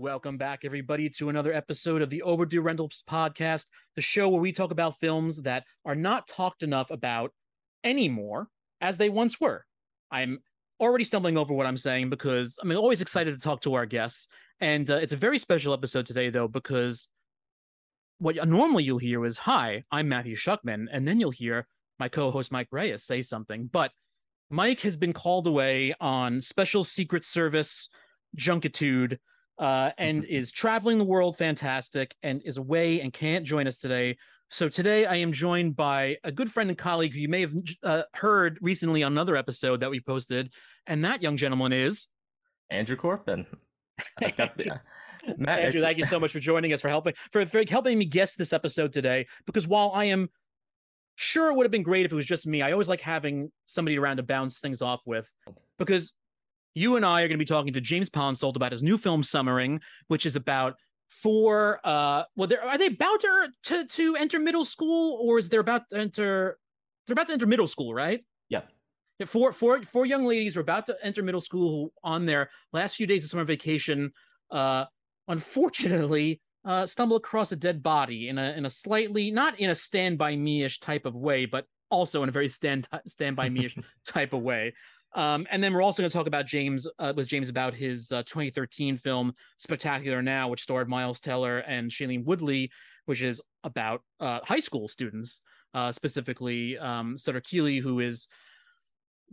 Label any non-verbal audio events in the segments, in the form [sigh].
Welcome back, everybody, to another episode of the Overdue Rentals podcast, the show where we talk about films that are not talked enough about anymore as they once were. I'm already stumbling over what I'm saying because I'm always excited to talk to our guests. And uh, it's a very special episode today, though, because what normally you'll hear is, Hi, I'm Matthew Shuckman. And then you'll hear my co host Mike Reyes say something. But Mike has been called away on special Secret Service junkitude uh, and mm-hmm. is traveling the world fantastic and is away and can't join us today. So today I am joined by a good friend and colleague who you may have uh, heard recently on another episode that we posted, and that young gentleman is Andrew Corbin. [laughs] The, Matt, Andrew, thank you so much for joining us for helping for, for helping me guess this episode today. Because while I am sure it would have been great if it was just me, I always like having somebody around to bounce things off with. Because you and I are going to be talking to James Ponsoldt about his new film Summering, which is about four. Uh, well, they're, they about to, to to enter middle school, or is they're about to enter? They're about to enter middle school, right? Yeah. Four, four, four young ladies are about to enter middle school on their last few days of summer vacation. Uh, unfortunately, uh, stumble across a dead body in a in a slightly not in a Stand by Me-ish type of way, but also in a very stand stand by me-ish [laughs] type of way. Um, and then we're also going to talk about James uh, with James about his uh, 2013 film Spectacular Now, which starred Miles Teller and Shailene Woodley, which is about uh, high school students, uh, specifically um, Sutter Keeley, who is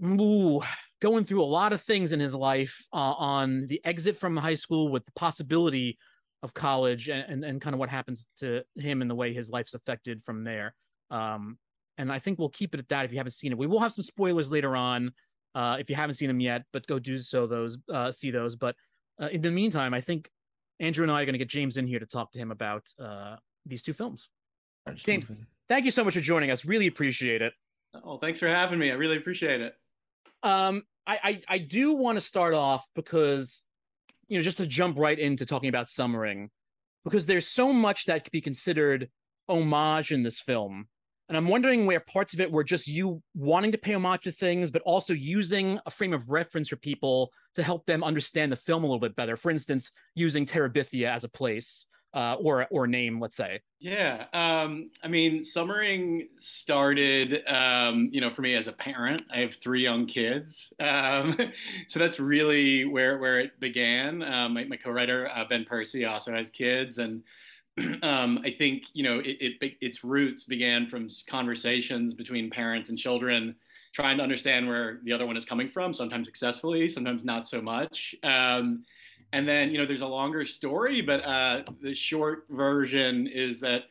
ooh, going through a lot of things in his life uh, on the exit from high school with the possibility of college and, and, and kind of what happens to him and the way his life's affected from there. Um, and I think we'll keep it at that if you haven't seen it. We will have some spoilers later on uh, if you haven't seen them yet, but go do so. Those uh, see those. But uh, in the meantime, I think Andrew and I are going to get James in here to talk to him about uh, these two films. James, thank you so much for joining us. Really appreciate it. Oh, thanks for having me. I really appreciate it. Um, I I, I do want to start off because you know just to jump right into talking about Summering, because there's so much that could be considered homage in this film and I'm wondering where parts of it were just you wanting to pay homage to things, but also using a frame of reference for people to help them understand the film a little bit better. For instance, using Terabithia as a place uh, or or name, let's say. Yeah, um, I mean, Summering started, um, you know, for me as a parent. I have three young kids, um, [laughs] so that's really where where it began. Um, my, my co-writer uh, Ben Percy also has kids, and [clears throat] um, I think you know it, it, its roots began from conversations between parents and children, trying to understand where the other one is coming from. Sometimes successfully, sometimes not so much. Um, and then you know there's a longer story, but uh, the short version is that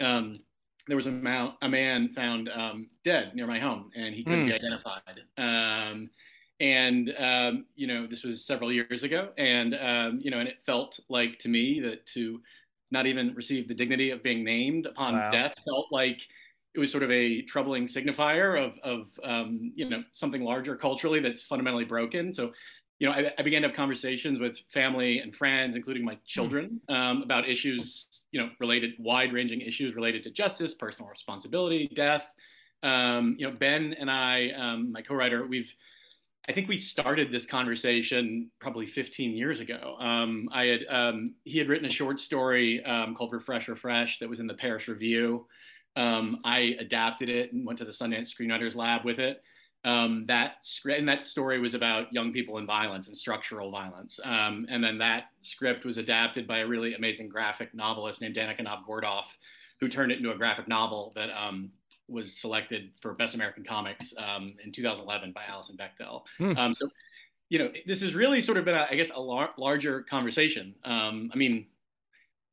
um, there was a, ma- a man found um, dead near my home, and he couldn't mm. be identified. Um, and um, you know this was several years ago, and you know, and it felt like to me that to not even receive the dignity of being named upon wow. death felt like it was sort of a troubling signifier of, of um, you know something larger culturally that's fundamentally broken. So you know I, I, began to have conversations with family and friends including my children um, about issues you know related wide ranging issues related to justice personal responsibility death. Um, you know ben and i um, my co-writer we've I think we started this conversation probably 15 years ago. Um, I had um, he had written a short story um, called Refresh Refresh that was in the Paris Review. Um, I adapted it and went to the Sundance Screenwriters Lab with it. Um, that script and that story was about young people and violence and structural violence. Um, and then that script was adapted by a really amazing graphic novelist named Danica Novgorodoff, who turned it into a graphic novel that was selected for Best American Comics um, in 2011 by Alison Bechdel. Mm. Um, so, you know, this has really sort of been, a, I guess, a lar- larger conversation. Um, I mean,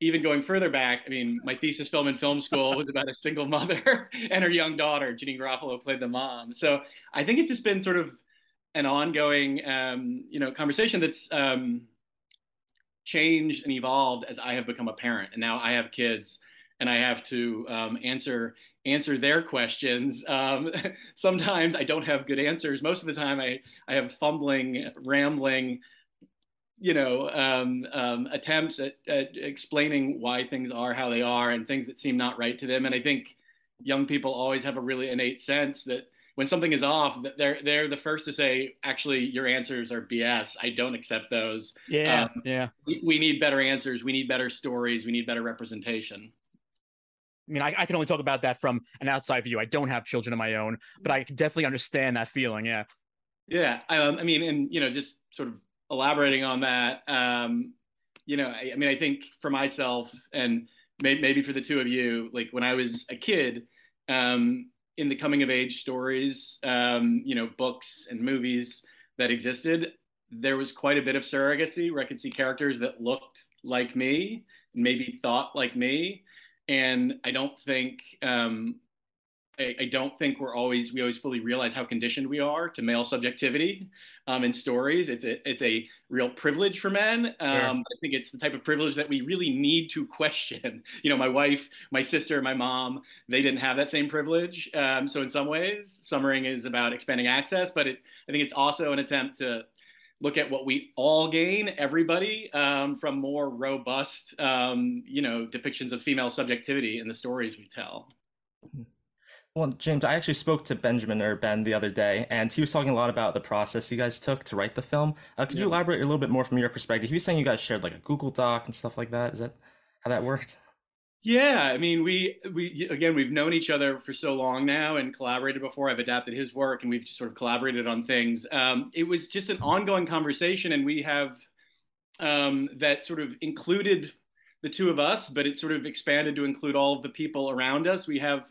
even going further back, I mean, my thesis film in film school was about a single mother [laughs] and her young daughter. Janeane Garofalo played the mom. So I think it's just been sort of an ongoing, um, you know, conversation that's um, changed and evolved as I have become a parent, and now I have kids, and I have to um, answer answer their questions. Um, [laughs] sometimes I don't have good answers. Most of the time, I, I have fumbling, rambling, you know, um, um, attempts at, at, explaining why things are how they are and things that seem not right to them. And I think young people always have a really innate sense that when something is off, they're they're the first to say, actually, your answers are BS. I don't accept those. Yeah, um, yeah. We, we, need better answers. We need better stories. We need better representation. I mean, I, I can only talk about that from an outside view. I don't have children of my own, but I definitely understand that feeling. Yeah. Yeah. Um, I mean, and you know, just sort of elaborating on that. Um, you know, I, I mean, I think for myself and may, maybe for the two of you, like when I was a kid. Um, in the coming of age stories, um, you know, books and movies that existed, there was quite a bit of surrogacy where I could see characters that looked like me, maybe thought like me. And I don't think um, I, I, don't think we're always we always fully realize how conditioned we are to male subjectivity um, in stories. It's a it's a real privilege for men. Um, yeah. I think it's the type of privilege that we really need to question. [laughs] You know, my wife, my sister, my mom, they didn't have that same privilege. Um, so in some ways, summering is about expanding access, but it, I think it's also an attempt to look at what we all gain, everybody, um, from more robust, um, you know, depictions of female subjectivity in the stories we tell. Well, James, I actually spoke to Benjamin or Ben the other day, and he was talking a lot about the process you guys took to write the film. Uh, could yeah. you elaborate a little bit more from your perspective? He was saying you guys shared like a Google Doc and stuff like that. Is that how that worked? Yeah, I mean, we we again we've known each other for so long now and collaborated before. I've adapted his work, and we've just sort of collaborated on things. Um, it was just an ongoing conversation, and we have um, that sort of included the two of us, but it sort of expanded to include all of the people around us. We have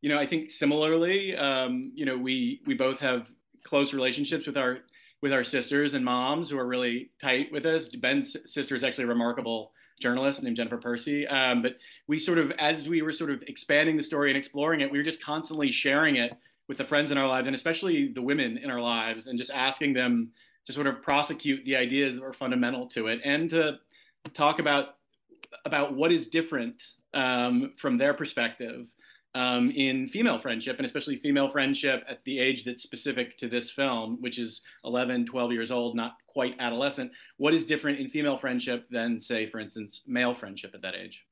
you know, I think similarly, um, you know, we we both have close relationships with our with our sisters and moms who are really tight with us. Ben's sister is actually remarkable journalist named Jennifer Percy. Um, but we sort of, as we were sort of expanding the story and exploring it, we were just constantly sharing it with the friends in our lives and especially the women in our lives and just asking them to sort of prosecute the ideas that were fundamental to it and to talk about about what is different um, from their perspective um, in female friendship, and especially female friendship at the age that's specific to this film, which is 11, 12 years old, not quite adolescent. What is different in female friendship than, say, for instance, male friendship at that age?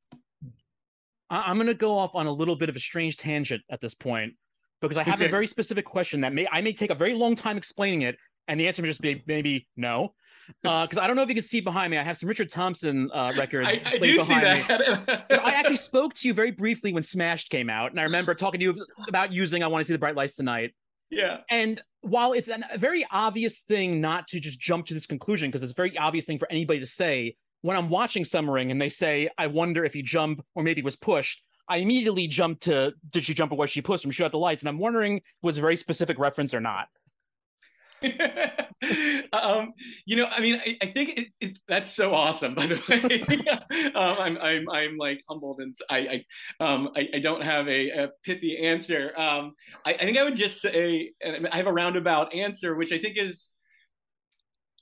I'm going to go off on a little bit of a strange tangent at this point because I have okay. a very specific question that may I may take a very long time explaining it, and the answer may just be maybe no because [laughs] uh, I don't know if you can see behind me. I have some Richard Thompson uh, records I, I do see that. I [laughs] actually spoke to you very briefly when Smashed came out, and I remember talking to you about using "I Want to See the Bright Lights Tonight." Yeah. And while it's a very obvious thing not to just jump to this conclusion, because it's a very obvious thing for anybody to say, when I'm watching Summering and they say, "I wonder if he jumped or maybe was pushed," I immediately jump to, "Did she jump or was she pushed?" from "Shoot Out the Lights," and I'm wondering was a very specific reference or not. [laughs] um, you know, I mean, I, I think it, it, that's so awesome. By the way, [laughs] um, I'm, I'm, I'm like humbled, and I, I, um, I, I don't have a, a pithy answer. Um, I, I think I would just say I have a roundabout answer, which I think is,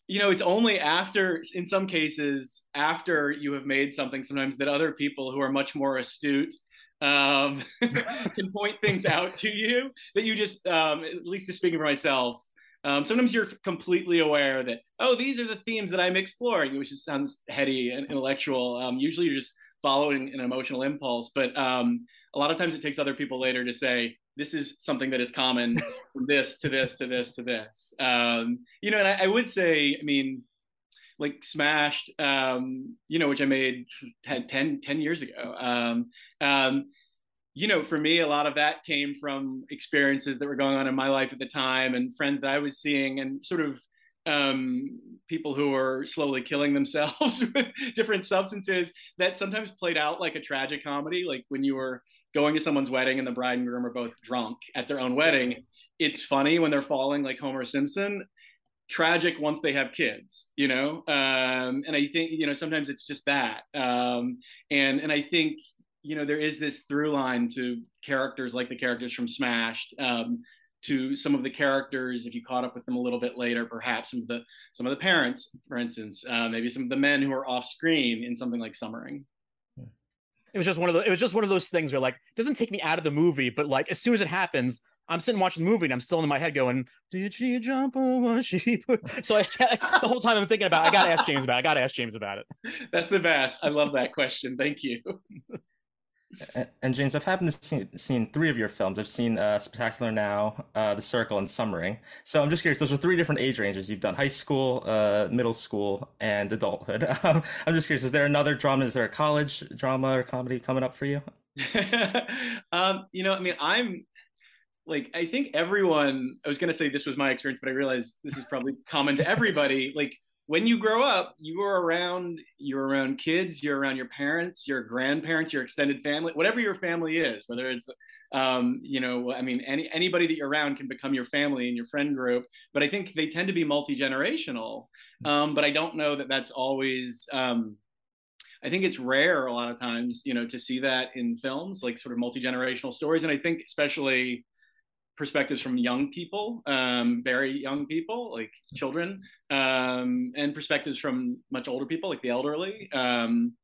you know, it's only after, in some cases, after you have made something, sometimes that other people who are much more astute um, [laughs] can point things out to you that you just, um, at least just speaking for myself, um, sometimes you're completely aware that, oh, these are the themes that I'm exploring, which just sounds heady and intellectual. Um, usually you're just following an emotional impulse, but um, a lot of times it takes other people later to say, this is something that is common [laughs] from this to this to this to this. Um, you know, and I, I, would say, I mean, like Smashed, um, you know, which I made 10, 10, 10 years ago. You know, for me, a lot of that came from experiences that were going on in my life at the time and friends that I was seeing and sort of um, people who were slowly killing themselves [laughs] with different substances that sometimes played out like a tragic comedy. Like when you were going to someone's wedding and the bride and groom are both drunk at their own wedding. It's funny when they're falling like Homer Simpson. Tragic once they have kids, you know. Um, and I think you know sometimes it's just that. Um, and and I think you know there is this through line to characters like the characters from Smashed, um, to some of the characters if you caught up with them a little bit later, perhaps some of the some of the parents, for instance, uh, maybe some of the men who are off screen in something like Summering. It was just one of the. It was just one of those things where like it doesn't take me out of the movie, but like as soon as it happens, I'm sitting watching the movie and I'm still in my head going, "Did she jump or was she?" So I, [laughs] the whole time I'm thinking about, it, I gotta ask James about. it. I gotta ask James about it. [laughs] That's the best. I love that question. Thank you. [laughs] And, James, I've happened to see seen three of your films. I've seen uh, Spectacular Now, uh, The Circle, and Summering. So I'm just curious. Those are three different age ranges. You've done high school, uh, middle school, and adulthood. [laughs] I'm just curious. Is there another drama? Is there a college drama or comedy coming up for you? [laughs] um, you know, I mean, I'm like, I think everyone. I was going to say this was my experience, but I realized this is probably common to everybody. Like when you grow up, you are around you're around kids, you're around your parents, your grandparents, your extended family, whatever your family is, whether it's um, you know, I mean, any anybody that you're around can become your family and your friend group. But I think they tend to be multi generational. Um, but I don't know that that's always. Um, I think it's rare a lot of times, you know, to see that in films, like sort of multi generational stories. And I think especially perspectives from young people, um, very young people, like children, um, and perspectives from much older people, like the elderly. Um,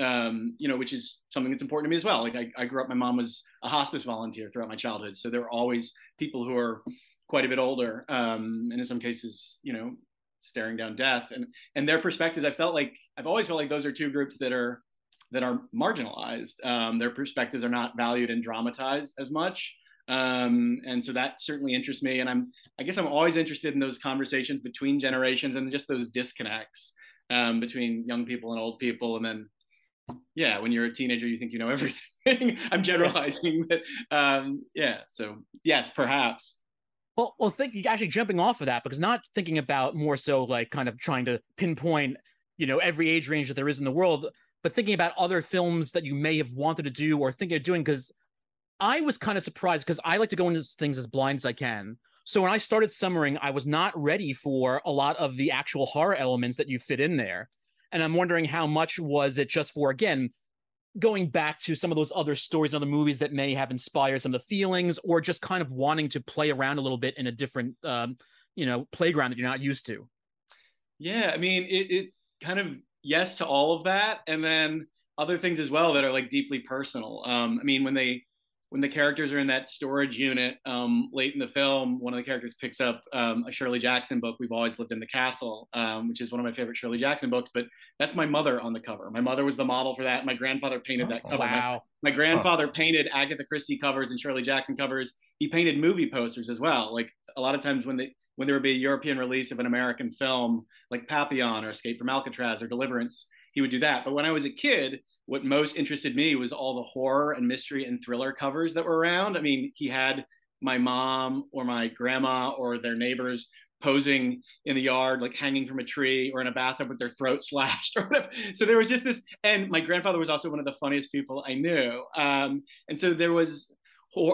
um, you know, which is something that's important to me as well. Like I, I, grew up, my mom was a hospice volunteer throughout my childhood, so there were always people who are quite a bit older, um, and in some cases, you know, staring down death, and and their perspectives. I felt like I've always felt like those are two groups that are that are marginalized. Um, their perspectives are not valued and dramatized as much. Um, and so that certainly interests me. And I'm, I guess I'm always interested in those conversations between generations and just those disconnects um, between young people and old people. And then, yeah, when you're a teenager, you think you know [laughs] everything. I'm generalizing, but um, yeah. So yes, perhaps. Well, well, think you actually jumping off of that because not thinking about more so like kind of trying to pinpoint, you know, every age range that there is in the world, but thinking about other films that you may have wanted to do or thinking of doing because I was kind of surprised because I like to go into things as blind as I can. So when I started summering, I was not ready for a lot of the actual horror elements that you fit in there. And I'm wondering how much was it just for, again, going back to some of those other stories and other movies that may have inspired some of the feelings or just kind of wanting to play around a little bit in a different, um, you know, playground that you're not used to. Yeah. I mean, it, it's kind of yes to all of that. And then other things as well that are like deeply personal. Um, I mean, when they, when the characters are in that storage unit um, late in the film, one of the characters picks up um, a Shirley Jackson book, We've Always Lived in the Castle, um, which is one of my favorite Shirley Jackson books. But that's my mother on the cover. My mother was the model for that. My grandfather painted that cover. Wow. My, my grandfather oh. painted Agatha Christie covers and Shirley Jackson covers. He painted movie posters as well. Like a lot of times when they when there would be a European release of an American film like Papillon or Escape from Alcatraz or Deliverance, he would do that. But when I was a kid, what most interested me was all the horror and mystery and thriller covers that were around. I mean, he had my mom or my grandma or their neighbors posing in the yard, like hanging from a tree or in a bathtub with their throat [laughs] slashed or whatever. So there was just this, and my grandfather was also one of the funniest people I knew. Um, and so there was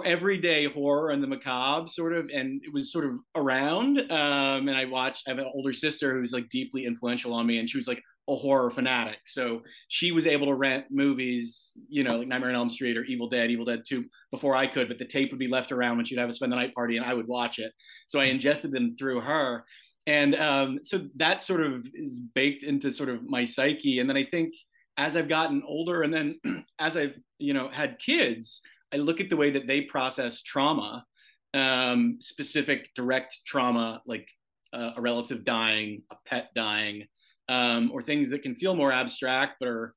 everyday horror and the macabre sort of, and it was sort of around. Um, and I watched, I have an older sister who's like deeply influential on me, and she was like, a horror fanatic. So she was able to rent movies, you know, like Nightmare on Elm Street or Evil Dead, Evil Dead 2 before I could, but the tape would be left around when she'd have a spend the night party and I would watch it. So I ingested them through her. And um, so that sort of is baked into sort of my psyche. And then I think as I've gotten older and then [clears throat] as I've, you know, had kids, I look at the way that they process trauma, um, specific direct trauma, like uh, a relative dying, a pet dying, um, or things that can feel more abstract but are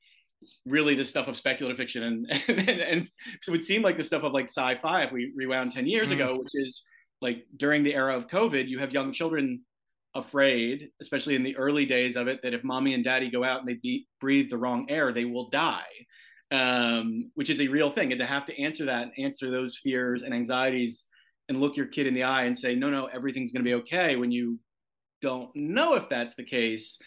really the stuff of speculative fiction. And [laughs] and, and so it would seem like the stuff of like sci-fi if we rewound 10 years mm. ago which is like during the era of covid you have young children afraid especially in the early days of it that if mommy and daddy go out and they be, breathe the wrong air they will die. Um, which is a real thing. And to have to answer that and answer those fears and anxieties and look your kid in the eye and say no no everything's going to be okay when you don't know if that's the case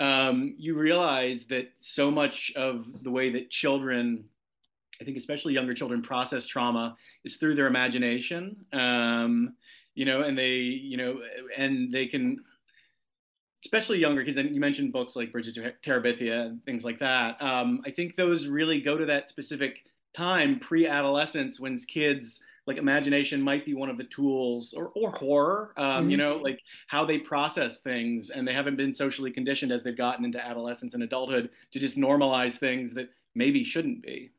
um, you realize that so much of the way that children, I think especially younger children, process trauma is through their imagination. Um, you know, and they, you know, and they can, especially younger kids. And you mentioned books like Bridge to Terabithia and things like that. Um, I think those really go to that specific time, pre-adolescence, when kids like imagination might be one of the tools or, or horror um, mm-hmm. you know like how they process things and they haven't been socially conditioned as they've gotten into adolescence and adulthood to just normalize things that maybe shouldn't be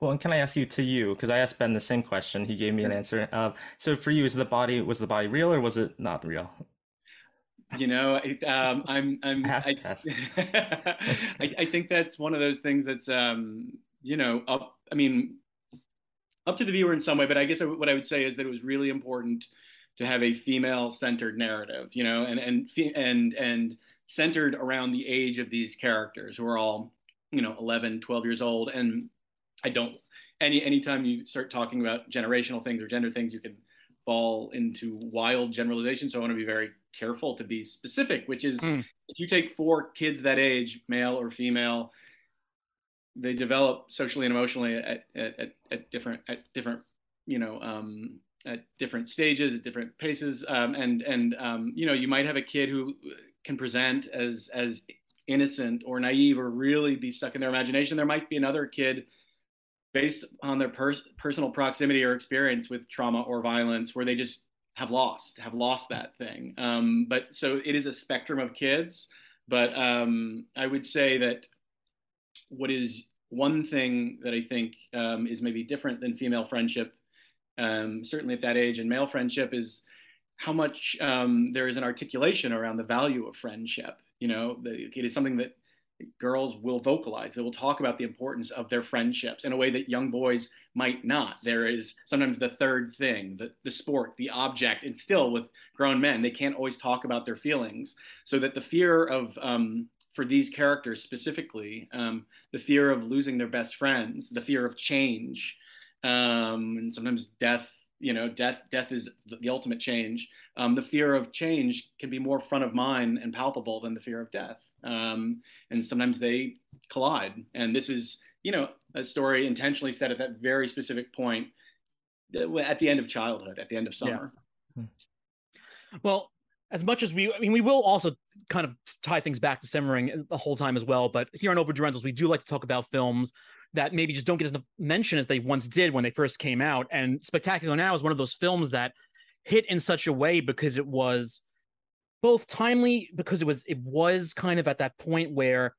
well, and can I ask you to you because I asked Ben the same question. He gave me an answer. Uh, so for you, is the body was the body real or was it not real? You know, um, I'm I'm [laughs] I, [laughs] I, I, think that's one of those things that's um, you know, up. I mean, up to the viewer in some way, but I guess what I would say is that it was really important to have a female-centered narrative, you know, and and and and centered around the age of these characters who are all, you know, 11, 12 years old. And I don't any anytime you start talking about generational things or gender things, you can fall into wild generalization. So I want to be very careful to be specific, which is mm. if you take four kids that age, male or female, they develop socially and emotionally at, at, at different at different you know um, at different stages at different paces. Um, and and um, you know you might have a kid who can present as as innocent or naive or really be stuck in their imagination. There might be another kid based on their pers- personal proximity or experience with trauma or violence where they just have lost have lost that thing. Um, but so it is a spectrum of kids. But um, i would say that what is one thing that I think um, is maybe different than female friendship, um, certainly at that age, and male friendship is how much um, there is an articulation around the value of friendship. You know, the, it is something that girls will vocalize. They will talk about the importance of their friendships in a way that young boys might not. There is sometimes the third thing, the, the sport, the object, and still with grown men, they can't always talk about their feelings. So that the fear of um, for these characters specifically um, the fear of losing their best friends the fear of change um, and sometimes death you know death death is the ultimate change um, the fear of change can be more front of mind and palpable than the fear of death um, and sometimes they collide and this is you know a story intentionally set at that very specific point at the end of childhood at the end of summer yeah. Hmm. well as much as we, I mean, we will also kind of tie things back to Summering the whole time as well. But here on Overdue Rentals, we do like to talk about films that maybe just don't get as mention as they once did when they first came out. And Spectacular Now is one of those films that hit in such a way because it was both timely because it was it was kind of at that point where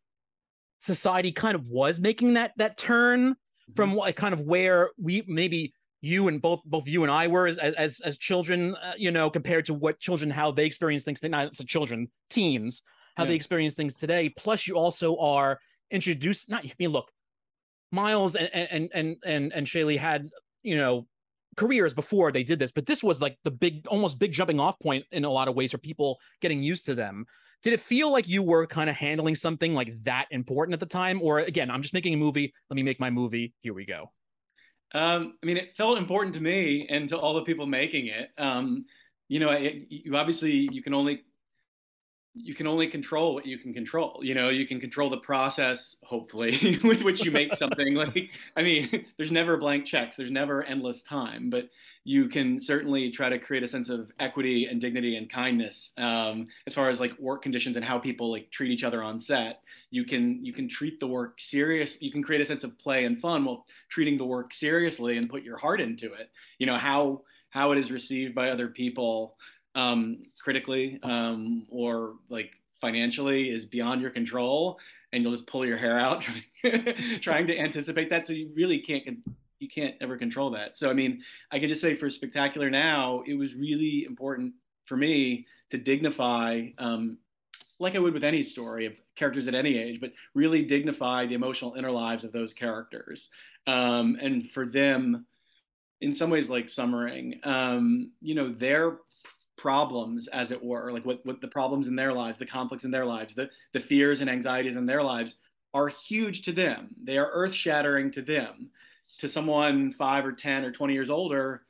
society kind of was making that that turn mm-hmm. from kind of where we maybe you and both both you and I were as as as children, uh, you know, compared to what children how they experience things. Today, not so children, teens, how yeah. they experience things today. Plus, you also are introduced. Not I mean, look, Miles and and and and and Shailene had you know careers before they did this, but this was like the big, almost big jumping off point in a lot of ways for people getting used to them. Did it feel like you were kind of handling something like that important at the time, or again, I'm just making a movie. Let me make my movie. Here we go. Um, I mean, it felt important to me and to all the people making it. Um, you know, it, you obviously you can only you can only control what you can control. You know, you can control the process, hopefully, [laughs] with which you make something. [laughs] like, I mean, [laughs] there's never blank checks. There's never endless time, but you can certainly try to create a sense of equity and dignity and kindness um, as far as like work conditions and how people like treat each other on set. You can you can treat the work serious you can create a sense of play and fun while treating the work seriously and put your heart into it. You know how how it is received by other people um, critically um, or like financially is beyond your control and you'll just pull your hair out [laughs] trying, trying to anticipate that. So you really can't you can't ever control that. So I mean, I can just say for Spectacular Now, it was really important for me to dignify, um, like I would with any story of characters at any age, but really dignify the emotional inner lives of those characters, um, and for them, in some ways, like summering, um, you know, their problems as it were like what, what the problems in their lives the conflicts in their lives the, the fears and anxieties in their lives are huge to them they are earth shattering to them to someone five or 10 or 20 years older,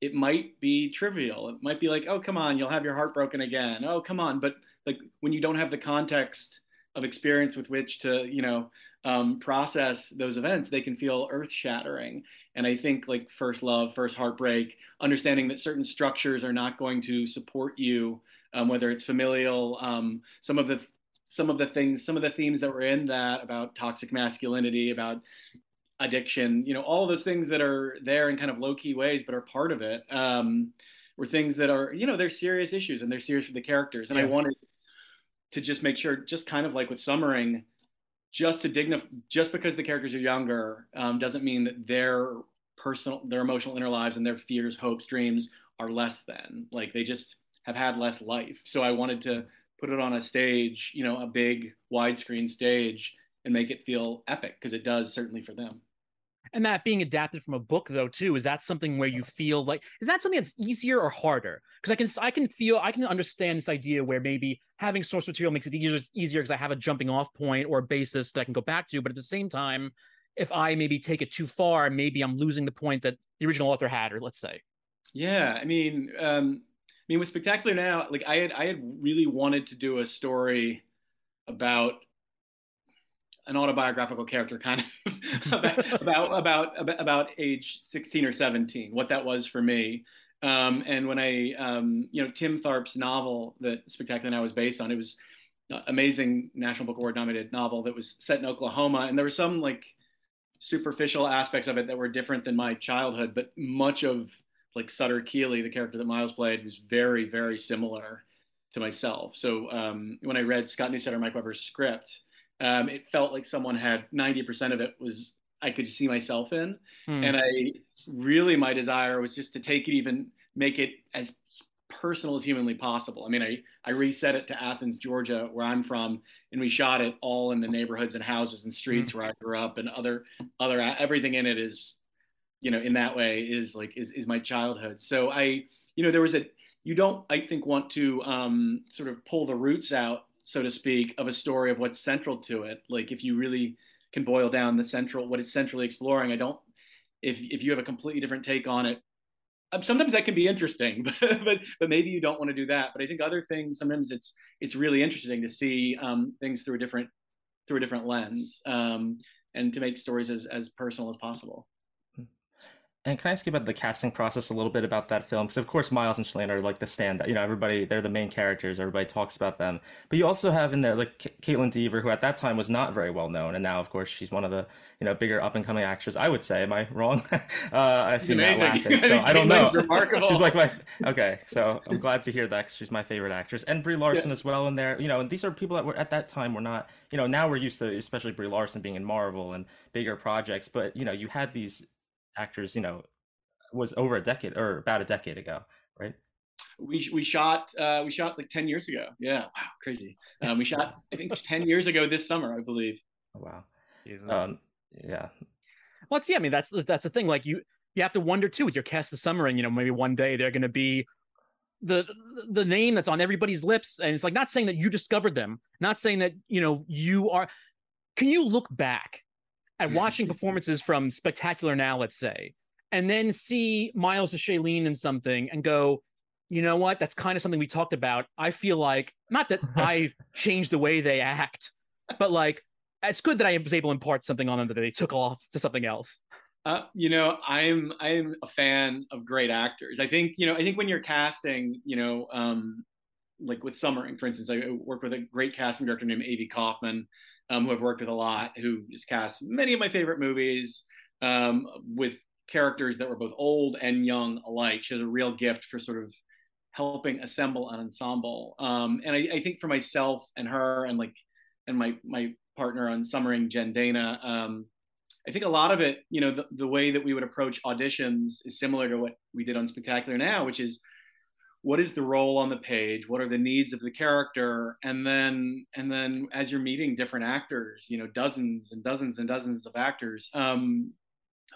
it might be trivial. It might be like, oh, come on, you'll have your heart broken again. Oh, come on. But like when you don't have the context of experience with which to, you know, um, process those events, they can feel earth shattering. And I think like first love, first heartbreak, understanding that certain structures are not going to support you, um, whether it's familial, um, some of the some of the things, some of the themes that were in that about toxic masculinity, about addiction, you know, all of those things that are there in kind of low key ways, but are part of it, um, were things that are, you know, they're serious issues and they're serious for the characters. And yeah. I wanted to just make sure, just kind of like with Summering, just to dignify, just because the characters are younger um, doesn't mean that their personal, their emotional inner lives and their fears, hopes, dreams are less than. Like they just have had less life. So I wanted to put it on a stage, you know, a big widescreen stage and make it feel epic because it does certainly for them. And that being adapted from a book, though, too, is that something where you feel like is that something that's easier or harder? Because I can I can feel I can understand this idea where maybe having source material makes it easier easier because I have a jumping off point or a basis that I can go back to. But at the same time, if I maybe take it too far, maybe I'm losing the point that the original author had, or let's say. Yeah, I mean, um, I mean, with Spectacular Now, like I had I had really wanted to do a story about an autobiographical character kind of [laughs] [laughs] about, about, about about age 16 or 17 what that was for me. Um, and when i um, you know tim tharp's novel that spectacular now was based on it was amazing national book award nominated novel that was set in oklahoma. And there were some like superficial aspects of it that were different than my childhood but much of like sutter keeley the character that miles played was very very similar to myself. So um, when i read scott and mike weber's script um, it felt like someone had 90% of it was I could see myself in. Hmm. And I really, my desire was just to take it, even make it as personal as humanly possible. I mean, I, I reset it to Athens, Georgia, where I'm from, and we shot it all in the neighborhoods and houses and streets hmm. where I grew up and other, other, everything in it is, you know, in that way is like, is, is my childhood. So I, you know, there was a, you don't, I think, want to um, sort of pull the roots out so to speak, of a story of what's central to it. Like if you really can boil down the central, what it's centrally exploring, I don't, if, if you have a completely different take on it, um, sometimes that can be interesting, [laughs] but, but, but maybe you don't want to do that. But I think other things, sometimes it's, it's really interesting to see um, things through a different, through a different lens um, and to make stories as, as personal as possible. And can I ask you about the casting process a little bit about that film? Because of course, Miles and Shailene are like the stand. You know, everybody they're the main characters. Everybody talks about them. But you also have in there like K- Kaitlyn Dever, who at that time was not very well known, and now of course she's one of the you know bigger up and coming actors. I would say. Am I wrong? [laughs] uh, I see Matt laughing, so I don't [laughs] know. Remarkable. She's like my okay. So I'm glad to hear that because she's my favorite actress, and Brie Larson yeah. as well in there. You know, and these are people that were at that time were not. You know, now we're used to especially Brie Larson being in Marvel and bigger projects, but you know, you had these actors, you know, was over a decade or about a decade ago, right? We we shot uh, we shot like ten years ago. Yeah, wow, crazy. Um, we shot I think [laughs] ten years ago this summer, I believe. Oh, wow. Jesus. Um, yeah. Well, see, I mean, that's that's the thing. Like you you have to wonder too with your cast of summer, and you know maybe one day they're going to be the the name that's on everybody's lips, and it's like not saying that you discovered them, not saying that you know you are. Can you look back at watching performances from Spectacular Now, let's say, and then see Miles or Shailene in something and go, you know what? That's kind of something we talked about. I feel like not that [laughs] I changed the way they act, but like it's good that I was able to impart something on them that they took off to something else. Uh, you know, I'm I'm a fan of great actors. I think you know, I think when you're casting, you know, um, like with Summering, for instance, I work with a great casting director named Avy Kaufman, um, who I've worked with a lot, who has cast many of my favorite movies um, with characters that were both old and young alike. She has a real gift for sort of helping assemble an ensemble. Um, and I, I, think for myself and her and like and my my partner on Summering, Jen Dana, um, I think a lot of it, you know, the, the way that we would approach auditions is similar to what we did on Spectacular Now, which is what is the role on the page? What are the needs of the character? And then and then as you're meeting different actors you know dozens and dozens and dozens of actors um,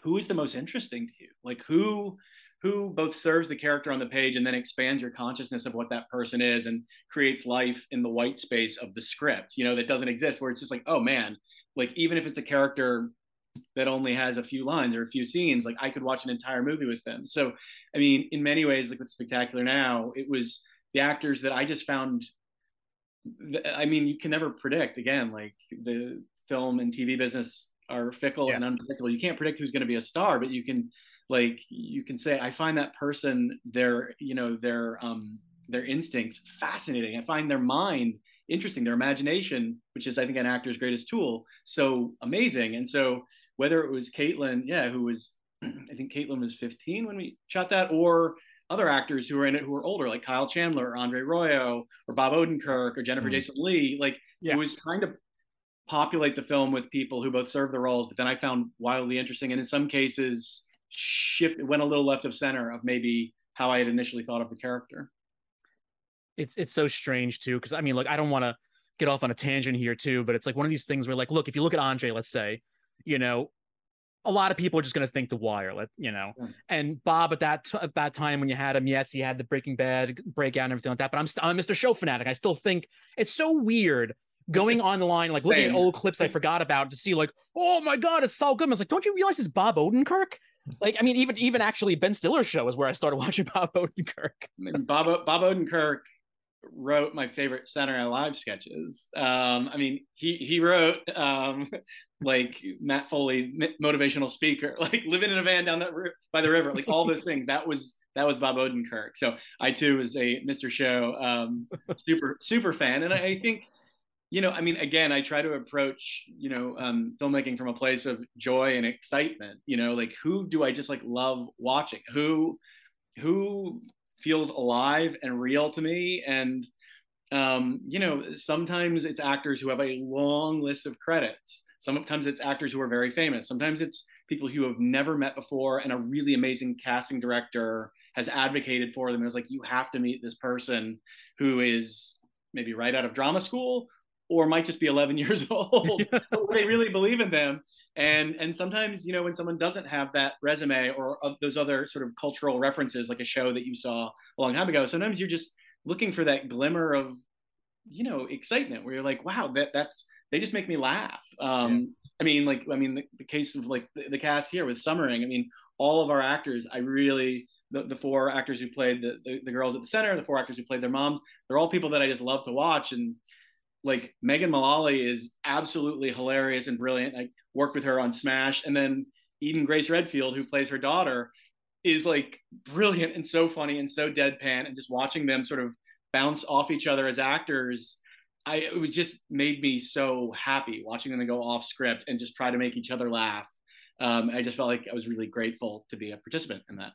who is the most interesting to you? Like who who both serves the character on the page and then expands your consciousness of what that person is and creates life in the white space of the script you know that doesn't exist where it's just like oh man like even if it's a character that only has a few lines or a few scenes like i could watch an entire movie with them so i mean in many ways like with spectacular now it was the actors that i just found i mean you can never predict again like the film and tv business are fickle yeah. and unpredictable. You can't predict who's going to be a star, but you can like you can say I find that person their you know their um their instincts fascinating. I find their mind interesting, their imagination, which is I think an actor's greatest tool, so amazing. And so whether it was Kaitlyn, yeah, who was [clears throat] I think Kaitlyn was 15 when we shot that, or other actors who were in it who were older, like Kyle Chandler or Andre Royo or Bob Odenkirk or Jennifer mm. Jason Leigh, like yeah. it was trying to populate the film with people who both serve the roles, but then I found wildly interesting and in some cases shift went a little left of center of maybe how I had initially thought of the character. It's it's so strange too because I mean like I don't want to get off on a tangent here too, but it's like one of these things where like look if you look at Andre, let's say, you know, a lot of people are just going to think The Wire, you know. Yeah. And Bob at that t- at that time when you had him, yes, he had the Breaking Bad breakout and everything like that. But I'm st- I'm Mr. Show fanatic. I still think it's so weird going [laughs] online, like looking Same. at old clips I forgot about to see, like, oh my god, it's Saul Goodman. I was like, don't you realize it's Bob Odenkirk? Hmm. Like, I mean, even even actually Ben Stiller's show is where I started [laughs] watching Bob Odenkirk. Bob Bob Odenkirk wrote my favorite Saturday Night Live sketches. Um, I mean, he he wrote um, [laughs] like Matt Foley, motivational speaker, [laughs] like living in a van down that by the river, like all those things. That was that was Bob Odenkirk. So I too was a Mr. Show um, [laughs] super super fan, and I, I, think. You know, I mean, again, I try to approach, you know, um, filmmaking from a place of joy and excitement. You know, like who do I just like love watching? Who, who feels alive and real to me. And um, you know, sometimes it's actors who have a long list of credits. Sometimes it's actors who are very famous. Sometimes it's people who have never met before, and a really amazing casting director has advocated for them. And it's like you have to meet this person who is maybe right out of drama school or might just be 11 [laughs] years old. they really believe in them and and sometimes you know when someone doesn't have that resume or uh, those other sort of cultural references like a show that you saw a long time ago sometimes you're just looking for that glimmer of you know excitement where you're like wow that that's they just make me laugh um yeah. i mean like i mean the, the case of like the, the, cast here with summering i mean all of our actors i really the, the four actors who played the, the, the girls at the center the four actors who played their moms they're all people that i just love to watch and like Megan Mullally is absolutely hilarious and brilliant. I worked with her on Smash, and then Eden Grace Redfield, who plays her daughter, is like brilliant and so funny and so deadpan, and just watching them sort of bounce off each other as actors. I it was just made me so happy watching them go off script and just try to make each other laugh. Um, I just felt like I was really grateful to be a participant in that.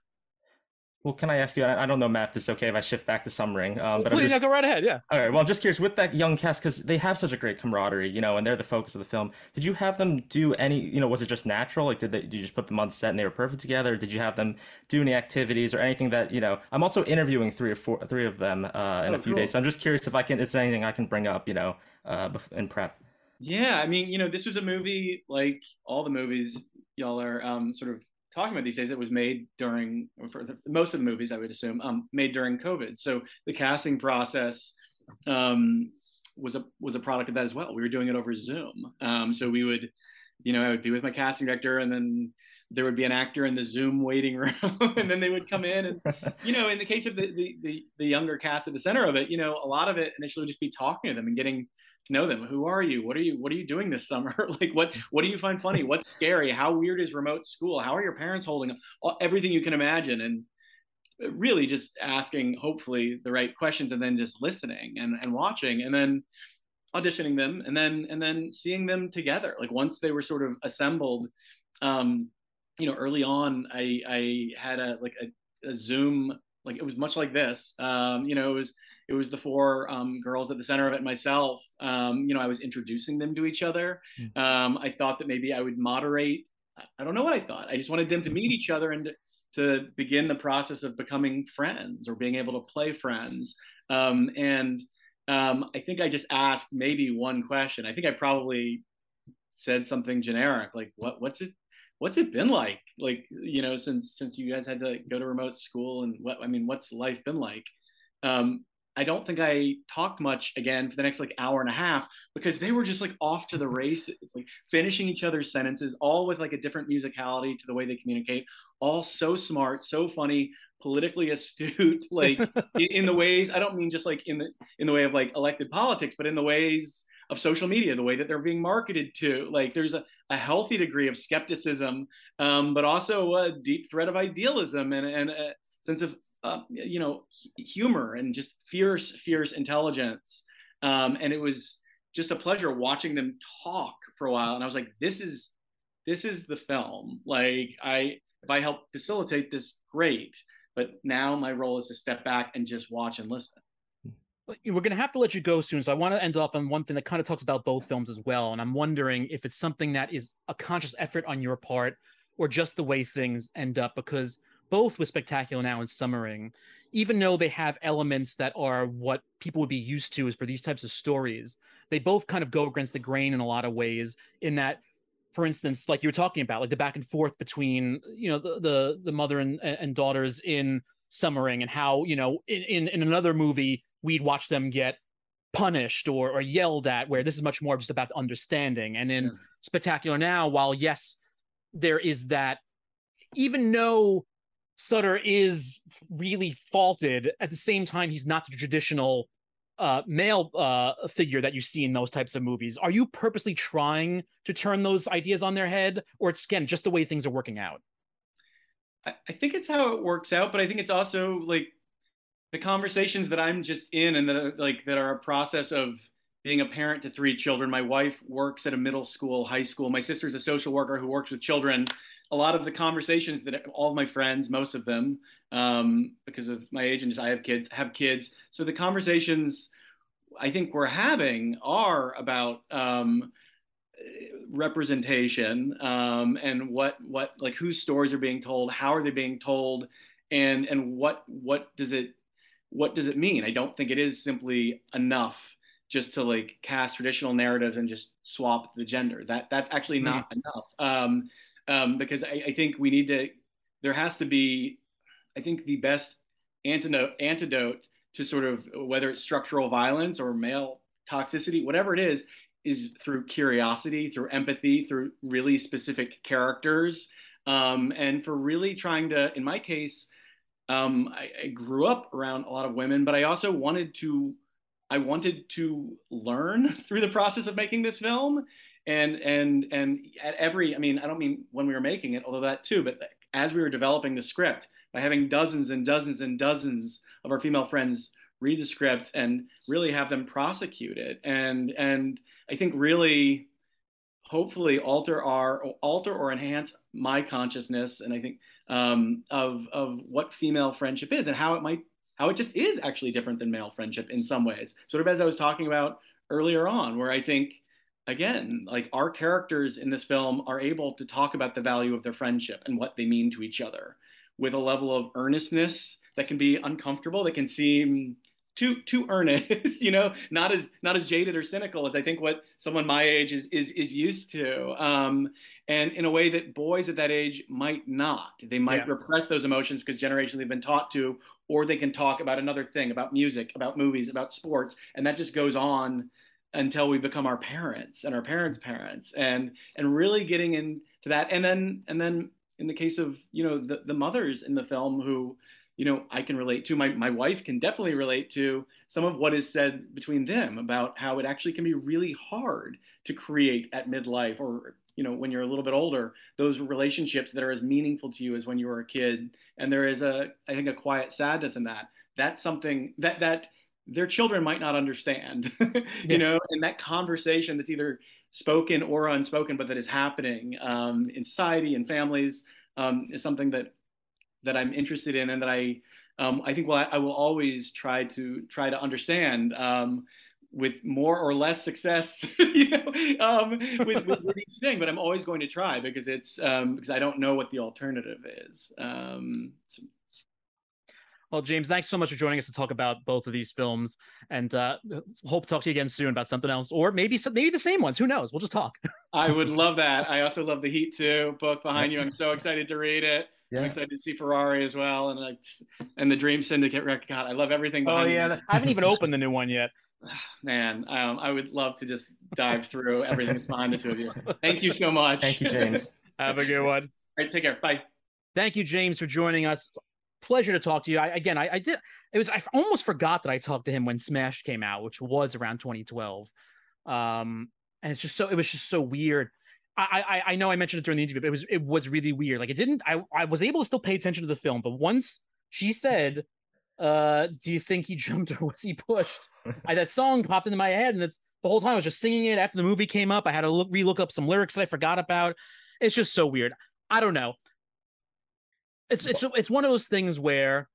Well, can I ask you? I don't know, Matt, if this is okay if I shift back to Summering. Um, but Please, just, go right ahead. Yeah. All right. Well, I'm just curious with that young cast because they have such a great camaraderie, you know, and they're the focus of the film. Did you have them do any? You know, was it just natural? Like, did, they, did you just put them on set and they were perfect together? did you have them do any activities or anything that you know? I'm also interviewing three or four, three of them uh, in oh, a few cool. days, so I'm just curious if I can. Is there anything I can bring up? You know, uh, in prep. Yeah, I mean, you know, this was a movie like all the movies y'all are um, sort of talking about these days, it was made during, for the, most of the movies, I would assume, um, made during COVID. So the casting process um, was a was a product of that as well. We were doing it over Zoom. Um, so we would, you know, I would be with my casting director, and then there would be an actor in the Zoom waiting [laughs] room, and then they would come in, and you know, in the case of the, the the the younger cast at the center of it, you know, a lot of it initially would just be talking to them and getting to know them. Who are you? What are you? What are you doing this summer? [laughs] like, what what do you find funny? What's scary? How weird is remote school? How are your parents holding? All, everything you can imagine, and really just asking, hopefully, the right questions, and then just listening and and watching, and then auditioning them, and then and then seeing them together. Like once they were sort of assembled, um, you know, early on, I I had a like a, a Zoom like it was much like this. Um, you know, it was it was the four um, girls at the center of it myself. Um, you know, I was introducing them to each other. Mm. Um, I thought that maybe I would moderate. I don't know what I thought. I just wanted them to meet each other and to, to begin the process of becoming friends or being able to play friends. Um, and um, I think I just asked maybe one question. I think I probably said something generic like, "What? What's it? What's it been like? Like, you know, since since you guys had to go to remote school and what? I mean, what's life been like?" Um, I don't think I talked much again for the next like hour and a half because they were just like off to the [laughs] races, like finishing each other's sentences, all with like a different musicality to the way they communicate, all so smart, so funny, politically astute, [laughs] like [laughs] in the ways I don't mean just like in the in the way of like elected politics, but in the ways of social media, the way that they're being marketed to. Like there's a, a healthy degree of skepticism, um, but also a deep threat of idealism and, and a sense of uh, you know, humor and just fierce, fierce intelligence. Um, and it was just a pleasure watching them talk for a while. And I was like, this is, this is the film. Like I, if I help facilitate this, great. But now my role is to step back and just watch and listen. We're going to have to let you go soon. So I want to end off on one thing that kind of talks about both films as well. And I'm wondering if it's something that is a conscious effort on your part or just the way things end up because both with Spectacular Now and Summering, even though they have elements that are what people would be used to is for these types of stories, they both kind of go against the grain in a lot of ways. In that, for instance, like you were talking about, like the back and forth between you know the the, the mother and, and daughters in Summering, and how you know in, in in another movie we'd watch them get punished or or yelled at, where this is much more just about understanding. And in yeah. Spectacular Now, while yes, there is that, even though Sutter is really faulted, at the same time he's not the traditional uh, male uh, figure that you see in those types of movies. Are you purposely trying to turn those ideas on their head, or it's again just the way things are working out? I, I think it's how it works out, but I think it's also like the conversations that I'm just in, and that like that are a process of being a parent to three children. My wife works at a middle school, high school. My sister's a social worker who works with children. A lot of the conversations that all of my friends, most of them, um, because of my age and just I have kids, have kids. So the conversations I think we're having are about um, representation um, and what what like whose stories are being told, how are they being told, and and what what does it what does it mean? I don't think it is simply enough just to like cast traditional narratives and just swap the gender. That that's actually not mm-hmm. enough. Um, um, because I, I, think we need to. There has to be I think the best antidote antidote to sort of whether it's structural violence or male toxicity, whatever it is, is through curiosity, through empathy, through really specific characters, um, and for really trying to, in my case, um, I, I, grew up around a lot of women, but I also wanted to, I wanted to learn [laughs] through the process of making this film, and and and at every, I mean, I don't mean when we were making it, although that too, but as we were developing the script, by having dozens and dozens and dozens of our female friends read the script and really have them prosecute it and and I think really hopefully alter our alter or enhance my consciousness and I think um, of of what female friendship is and how it might how it just is actually different than male friendship in some ways. Sort of as I was talking about earlier on where I think again like our characters in this film are able to talk about the value of their friendship and what they mean to each other with a level of earnestness that can be uncomfortable, that can seem too too [laughs] earnest, you know, not as not as jaded or cynical as I think what someone my age is is is used to, um, and in a way that boys at that age might not. They might yeah. repress those emotions because generationally they've been taught to, or they can talk about another thing, about music, about movies, about sports, and that just goes on until we become our parents and our parents' parents, and and really getting into that, and then and then in the case of you know the, the mothers in the film who you know i can relate to my, my wife can definitely relate to some of what is said between them about how it actually can be really hard to create at midlife or you know when you're a little bit older those relationships that are as meaningful to you as when you were a kid. And there is a i think a quiet sadness in that. That's something that that their children might not understand [laughs] you yeah. know and that conversation that's either spoken or unspoken, but that is happening um, in society and families um, is something that that I'm interested in and that I um, I think well I, I, will always try to try to understand um, with more or less success, [laughs] you know, um, with, with, with, each thing. But I'm always going to try because it's um, because I don't know what the alternative is. So, well, James, thanks so much for joining us to talk about both of these films, and uh, hope to talk to you again soon about something else, or maybe maybe the same ones. Who knows? We'll just talk. [laughs] I would love that. I also love the Heat Two book behind you. I'm so excited to read it. Yeah. I'm excited to see Ferrari as well, and like and the Dream Syndicate record. God, I love everything. oh yeah, me. I haven't even [laughs] opened the new one yet. [sighs] Man, um, I would love to just dive through everything behind the two of you. Thank you so much. Thank you, James. [laughs] Have a good one. All right, take care. Bye. Thank you, James, for joining us pleasure to talk to you. I, again, I, I, did. It was I almost forgot that I talked to him when Smash came out, which was around 2012. Um, and it's just so it was just so weird. I, I I know I mentioned it during the interview, but it was it was really weird. Like it didn't. I I was able to still pay attention to the film, but once she said, "Uh, do you think he [laughs] jumped or was he pushed?" I, that song popped into my head, and it's the whole time I was just singing it. After the movie came up, I had to look relook up some lyrics that I forgot about. It's just so weird. I don't know it's it's it's one of those things where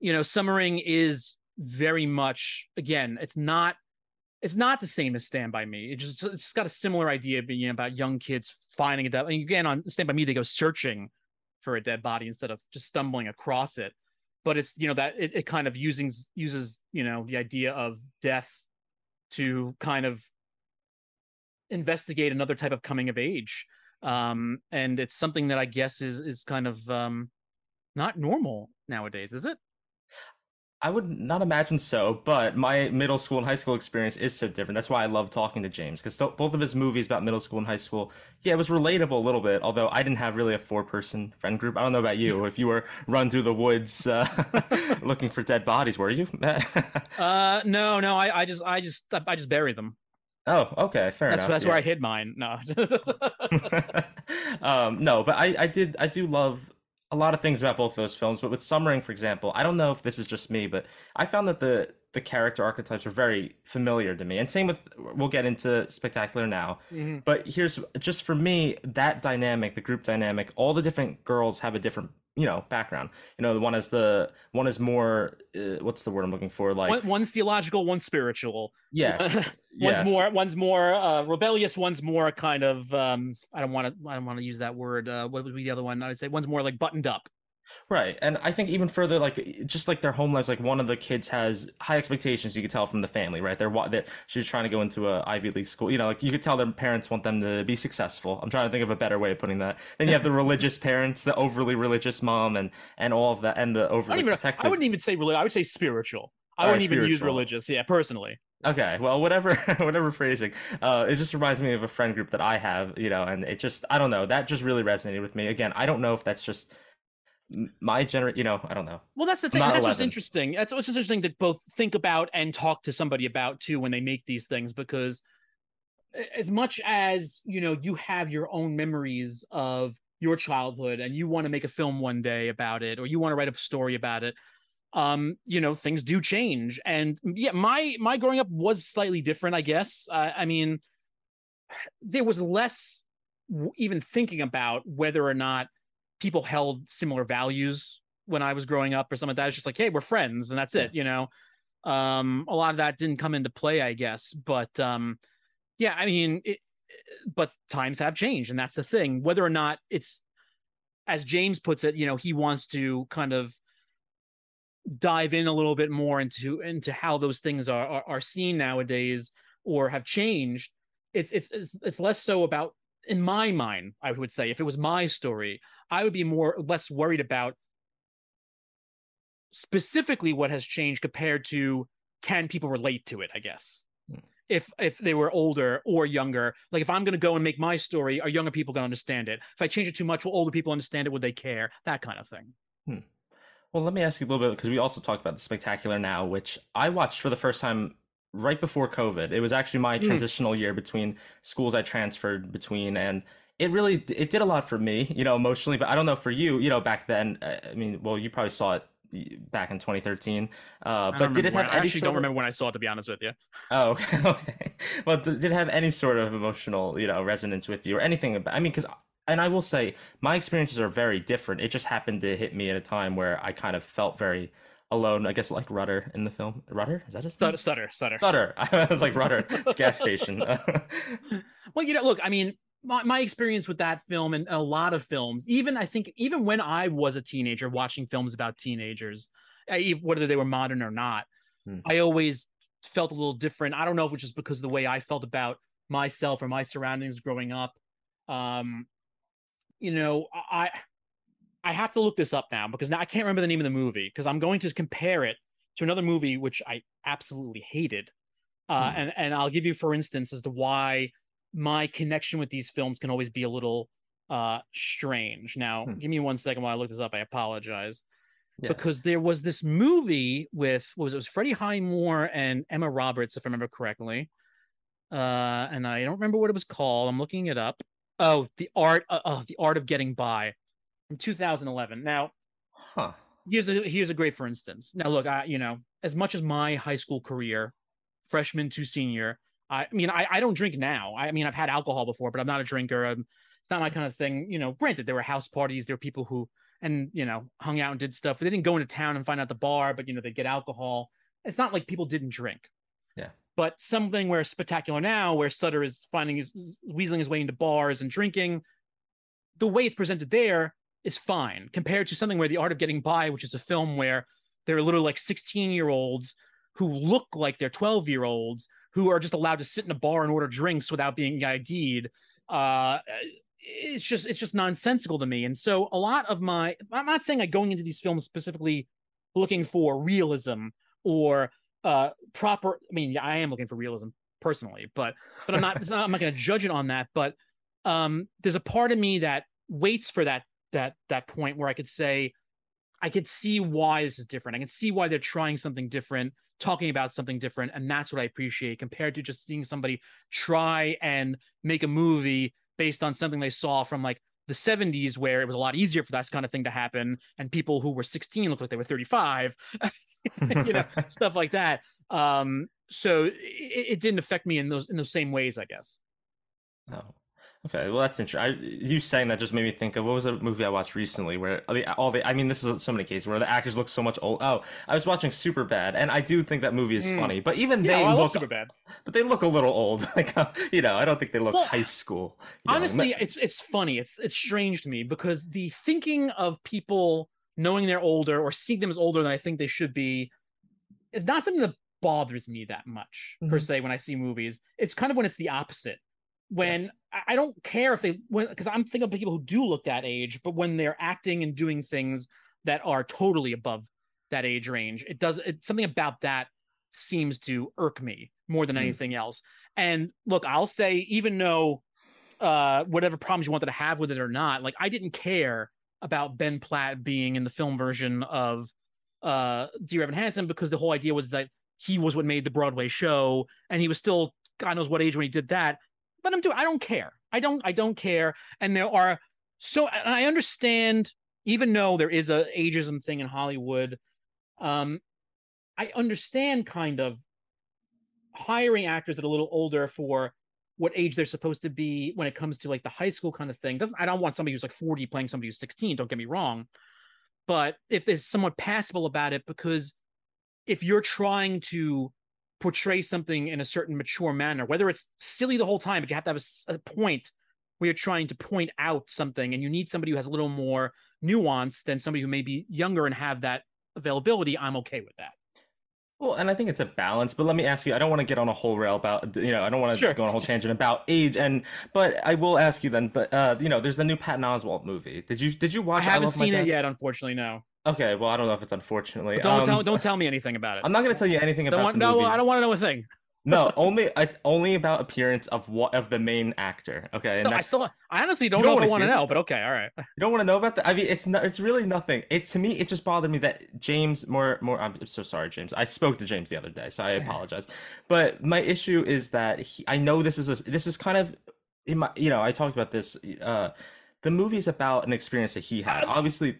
you know summering is very much again it's not it's not the same as stand by me. It just it's got a similar idea being you know, about young kids finding a dead and again on stand by me they go searching for a dead body instead of just stumbling across it. But it's you know that it, it kind of using uses you know the idea of death to kind of investigate another type of coming of age um and it's something that i guess is is kind of um not normal nowadays is it I would not imagine so, but my middle school and high school experience is so different. That's why I love talking to James because both of his movies about middle school and high school, yeah, it was relatable a little bit. Although I didn't have really a four-person friend group. I don't know about you. if you were run through the woods uh, [laughs] looking for dead bodies, were you? [laughs] uh, no, no. I, I just, I just, I just bury them. Oh, okay, fair that's, enough. That's yeah. where I hid mine. No, [laughs] [laughs] um, no, but I, I did, I do love a lot of things about both those films, but with Summering, for example, I don't know if this is just me, but I found that the the character archetypes are very familiar to me. And same with we'll get into Spectacular now. Mm-hmm. But here's just for me that dynamic, the group dynamic, all the different girls have a different you know background. You know the one is the one is more uh, what's the word i'm looking for? Like one, one's theological one's spiritual. Yes. [laughs] One's yes. more one's more uh, rebellious one's more kind of um i don't want to i don't want to use that word uh what would be the other one? I would say one's more like buttoned up Right. And I think even further, like just like their home lives, like one of the kids has high expectations. You could tell from the family, right? They're what that she's trying to go into a Ivy League school. You know, like you could tell their parents want them to be successful. I'm trying to think of a better way of putting that. Then you have the religious parents, the overly religious mom, and and all of that, and the overly I protective. I wouldn't even say religious. I would say spiritual. I wouldn't even spiritual. use religious. Yeah, personally. Okay, well, whatever, [laughs] whatever phrasing. Uh, it just reminds me of a friend group that I have, you know, and it just, I don't know, that just really resonated with me. Again, I don't know if that's just my gener you know i don't know. Well that's the thing that's 11. what's interesting that's what's interesting to both think about and talk to somebody about too when they make these things because as much as you know you have your own memories of your childhood and you want to make a film one day about it or you want to write a story about it um you know things do change. And yeah my my growing up was slightly different i guess. Uh, i mean there was less even thinking about whether or not people held similar values when I was growing up or something like that. It's just like, hey, we're friends and that's it, you know. Um, a lot of that didn't come into play, I guess. But um, yeah, I mean, it, but times have changed, and that's the thing. Whether or not it's as James puts it, you know, he wants to kind of dive in a little bit more into into how those things are are, are seen nowadays or have changed. It's, it's it's it's less so about in my mind, I would say, if it was my story, I would be more less worried about specifically what has changed compared to can people relate to it, I guess. Hmm. If if they were older or younger, like if I'm gonna go and make my story, are younger people gonna understand it? If I change it too much, will older people understand it? Would they care? That kind of thing. Hmm. Well, let me ask you a little bit because we also talked about the spectacular now, which I watched for the first time right before COVID. It was actually my mm. transitional year between schools I transferred between, and it really it did a lot for me, you know, emotionally. But I don't know for you, you know, back then. I mean, well, you probably saw it back in 2013. Uh, but did it have? When, I actually don't of... remember when I saw it. To be honest with you. Oh, [laughs] okay. okay. Well, did it have any sort of emotional, you know, resonance with you or anything about? I mean, because. And I will say, my experiences are very different. It just happened to hit me at a time where I kind of felt very alone. I guess like Rudder in the film. Rudder is that his name? Sutter, Sutter, Sutter. [laughs] I was like Rudder, [laughs] gas station. [laughs] well, you know, look, I mean, my, my experience with that film and a lot of films, even I think, even when I was a teenager watching films about teenagers, whether they were modern or not, hmm. I always felt a little different. I don't know if it's just because of the way I felt about myself or my surroundings growing up. Um, you know, I I have to look this up now because now I can't remember the name of the movie because I'm going to compare it to another movie which I absolutely hated. Uh, hmm. and and I'll give you for instance as to why my connection with these films can always be a little uh strange. Now, hmm. give me one second while I look this up. I apologize. Yeah. Because there was this movie with was it was Freddie Highmore and Emma Roberts, if I remember correctly. Uh, and I don't remember what it was called. I'm looking it up. Oh, the art. Uh, oh, the art of getting by from 2011. Now, huh. Here's a here's a great for instance. Now, look, I you know, as much as my high school career, freshman to senior, I, I mean, I, I don't drink now. I mean, I've had alcohol before, but I'm not a drinker. Um, it's not my kind of thing. You know, granted, there were house parties. There were people who and you know hung out and did stuff. They didn't go into town and find out the bar, but you know they get alcohol. It's not like people didn't drink. Yeah. But something where spectacular now, where Sutter is finding his weaseling his way into bars and drinking, the way it's presented there is fine compared to something where The Art of Getting By, which is a film where there are literally like 16 year olds who look like they're 12 year olds who are just allowed to sit in a bar and order drinks without being ID'd. Uh, it's just it's just nonsensical to me. And so a lot of my I'm not saying like going into these films specifically looking for realism or uh proper I mean yeah, I am looking for realism personally, but but I'm not, [laughs] not I'm not going to judge it on that, but um there's a part of me that waits for that that that point where I could say I could see why this is different. I can see why they're trying something different, talking about something different, and that's what I appreciate compared to just seeing somebody try and make a movie based on something they saw from like the 70s where it was a lot easier for that kind of thing to happen and people who were 16 looked like they were 35 [laughs] you know [laughs] stuff like that. Um so it, it, didn't affect me in those in those same ways i guess. Oh Okay, well that's interesting. I, you saying that just made me think of what was a movie I watched recently where I mean, all the I mean this is so many cases where the actors look so much old. Oh, I was watching Superbad, and I do think that movie is mm. funny, but even yeah, they well, look Superbad, but they look a little old. [laughs] like uh, you know, I don't think they look well, high school. Honestly, know? it's it's funny. It's it's strange to me because the thinking of people knowing they're older or seeing them as older than I think they should be is not something that bothers me that much mm-hmm. per se when I see movies. It's kind of when it's the opposite when. I don't care if they when because I'm thinking of people who do look that age, but when they're acting and doing things that are totally above that age range, it does it something about that seems to irk me more than mm. anything else. And look, I'll say even though uh whatever problems you wanted to have with it or not, like I didn't care about Ben Platt being in the film version of uh Dear Evan Hansen because the whole idea was that he was what made the Broadway show and he was still God knows what age when he did that let him do it. I don't care. I don't. I don't care. And there are so I understand, even though there is a ageism thing in Hollywood, um, I understand kind of hiring actors that are a little older for what age they're supposed to be when it comes to like the high school kind of thing. Doesn't I don't want somebody who's like 40 playing somebody who's 16, don't get me wrong. But if there's somewhat passable about it, because if you're trying to portray something in a certain mature manner, whether it's silly the whole time, but you have to have a, a, point where you're trying to point out something and you need somebody who has a little more nuance than somebody who may be younger and have that availability, I'm okay with that. Well, and I think it's a balance, but let me ask you, I don't want to get on a whole rail about, you know, I don't want to sure. go on a whole tangent about age and, but I will ask you then, but, uh, you know, there's the new Patton Oswalt movie. Did you, did you watch I haven't seen it yet, unfortunately, no. Okay, well, I don't know if it's unfortunately. But don't um, tell don't tell me anything about it. I'm not going to tell you anything don't about want, movie. No, I don't want to know a thing. no, [laughs] only only about appearance of what of the main actor. Okay, no, I still I honestly don't, don't know if I want to know, but okay, all right. You don't want to know about that? I mean, it's not. It's really nothing. It to me, it just bothered me that James more more. I'm so sorry, James. I spoke to James the other day, so I [laughs] apologize. but my issue is that he, I know this is a, this is kind of, in my, you know, I talked about this. Uh, the movie's about an experience that he had. Obviously,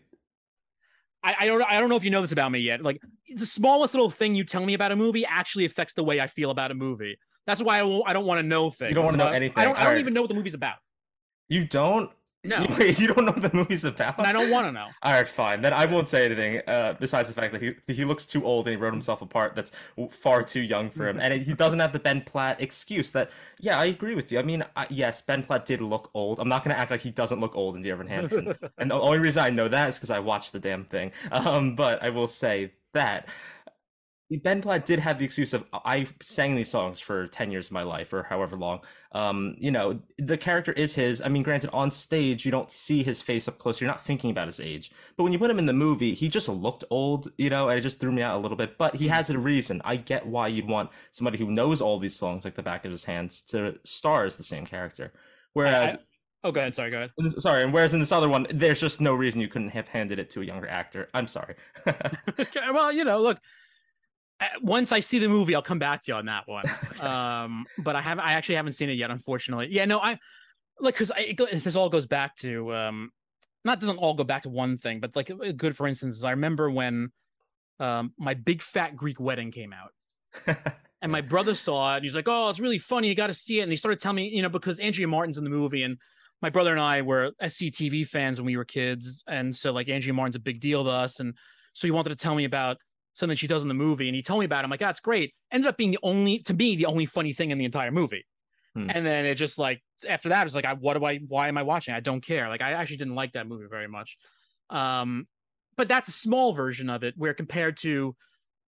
I, I don't I don't know if you know this about me yet. Like the smallest little thing you tell me about a movie actually affects the way I feel about a movie. That's why I don't, I don't want to know things. You don't want to know anything. I don't. I don't right. even know what the movie's about. You don't. No, you don't know what the movie's about. I don't want to know. [laughs] All right, fine. Then I won't say anything. Uh, besides the fact that he he looks too old and he wrote himself a part that's far too young for him, and he doesn't have the Ben Platt excuse. That yeah, I agree with you. I mean, I, yes, Ben Platt did look old. I'm not gonna act like he doesn't look old in Dear Evan Hansen, [laughs] and the only reason I know that is because I watched the damn thing. [laughs] Um, but I will say that Ben Platt did have the excuse of I sang these songs for 10 years of my life or however long. Um, you know, the character is his. I mean, granted, on stage, you don't see his face up close. You're not thinking about his age. But when you put him in the movie, he just looked old, you know, and it just threw me out a little bit. But he has a reason. I get why you'd want somebody who knows all these songs like the back of his hands to star as the same character. Whereas. I, I... Oh, go ahead. Sorry, go ahead. Sorry. And whereas in this other one, there's just no reason you couldn't have handed it to a younger actor. I'm sorry. [laughs] [laughs] well, you know, look, once I see the movie, I'll come back to you on that one. [laughs] um, but I haven't, I actually haven't seen it yet, unfortunately. Yeah, no, I like because this all goes back to um, not doesn't all go back to one thing, but like a good for instance is I remember when um my big fat Greek wedding came out. [laughs] and my brother saw it. And he's like, "Oh, it's really funny. You got to see it." And he started telling me, you know, because Andrea Martin's in the movie, and my brother and I were SCTV fans when we were kids, and so like Andrea Martin's a big deal to us, and so he wanted to tell me about something she does in the movie, and he told me about it. I'm like, that's great. Ended up being the only, to me, the only funny thing in the entire movie. Hmm. And then it just like after that, it's like, I, what do I? Why am I watching? I don't care. Like I actually didn't like that movie very much. Um, but that's a small version of it, where compared to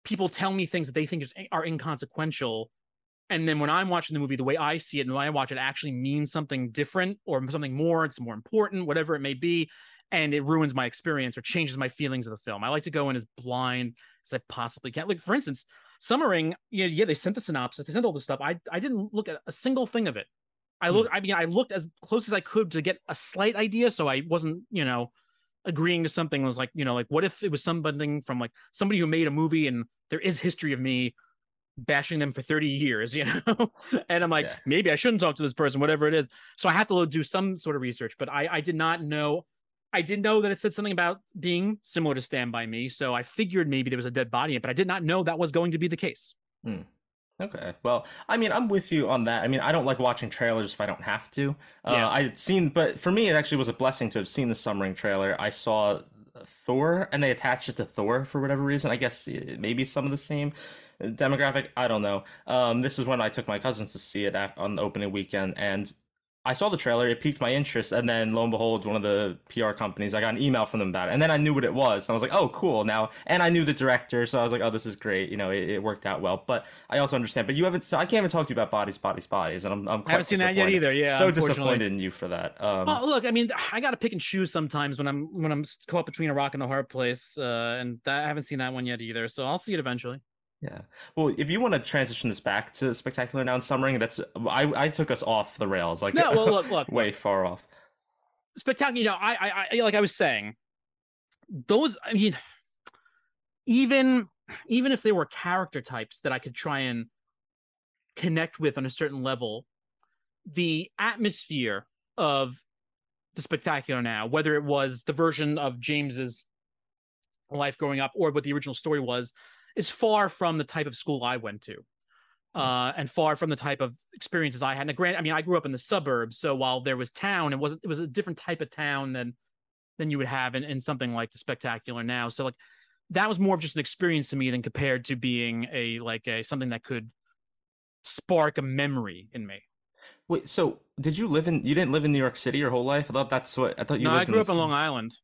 people tell me things that they think is, are inconsequential, and then when I'm watching the movie, the way I see it and the way I watch it actually means something different or something more, it's more important, whatever it may be, and it ruins my experience or changes my feelings of the film. I like to go in as blind as I possibly can. Like for instance, Summering, yeah, yeah, they sent the synopsis, they sent all this stuff. I I didn't look at a single thing of it. I look, hmm. I mean, I looked as close as I could to get a slight idea, so I wasn't, you know, agreeing to something. was like, you know, like what if it was something from like somebody who made a movie and there is history of me bashing them for 30 years, [laughs] you know? and I'm like, yeah. maybe I shouldn't talk to this person, whatever it is. So I have to do some sort of research, but I, I did not know. I did know that it said something about being similar to Stand By Me. So I figured maybe there was a dead body in it, but I did not know that was going to be the case. Hmm. Okay. Well, I mean, I'm with you on that. I mean, I don't like watching trailers if I don't have to. Uh, yeah. I'd seen, but for me, it actually was a blessing to have seen the Summering trailer. I saw Thor, and they attached it to Thor for whatever reason. I guess maybe some of the same demographic. I don't know. Um, this is when I took my cousins to see it on the opening weekend, and I saw the trailer, it piqued my interest, and then lo and behold, one of the PR companies, I got an email from them about it, and then I knew what it was. And I was like, oh, cool. Now, and I knew the director, so I was like, oh, this is great. You know, it, it worked out well. But I also understand. But you haven't, so I can't even talk to you about bodies, bodies, bodies, and I'm, I'm I haven't seen that yet either. Yeah, so disappointed in you for that. Um, well, look, I mean, I got to pick and choose sometimes when I'm when I'm caught between a rock and a hard place, uh, and that, I haven't seen that one yet either. So I'll see it eventually. Yeah. Well, if you want to transition this back to spectacular now in summering, that's I I took us off the rails like no, well, look, look, [laughs] way far off. Spectacular. You know, I, I, I, like I was saying, those. I mean, even even if there were character types that I could try and connect with on a certain level, the atmosphere of the spectacular now, whether it was the version of James's life growing up or what the original story was, is far from the type of school I went to. Hmm. Uh, and far from the type of experiences I had. And grant, I mean, I grew up in the suburbs, so while there was town, it wasn't. It was a different type of town than than you would have in, in something like the spectacular now. So like that was more of just an experience to me than compared to being a like a something that could spark a memory in me. Wait, so did you live in? You didn't live in New York City your whole life? I thought that's what I thought you. No, I grew up in Long Island.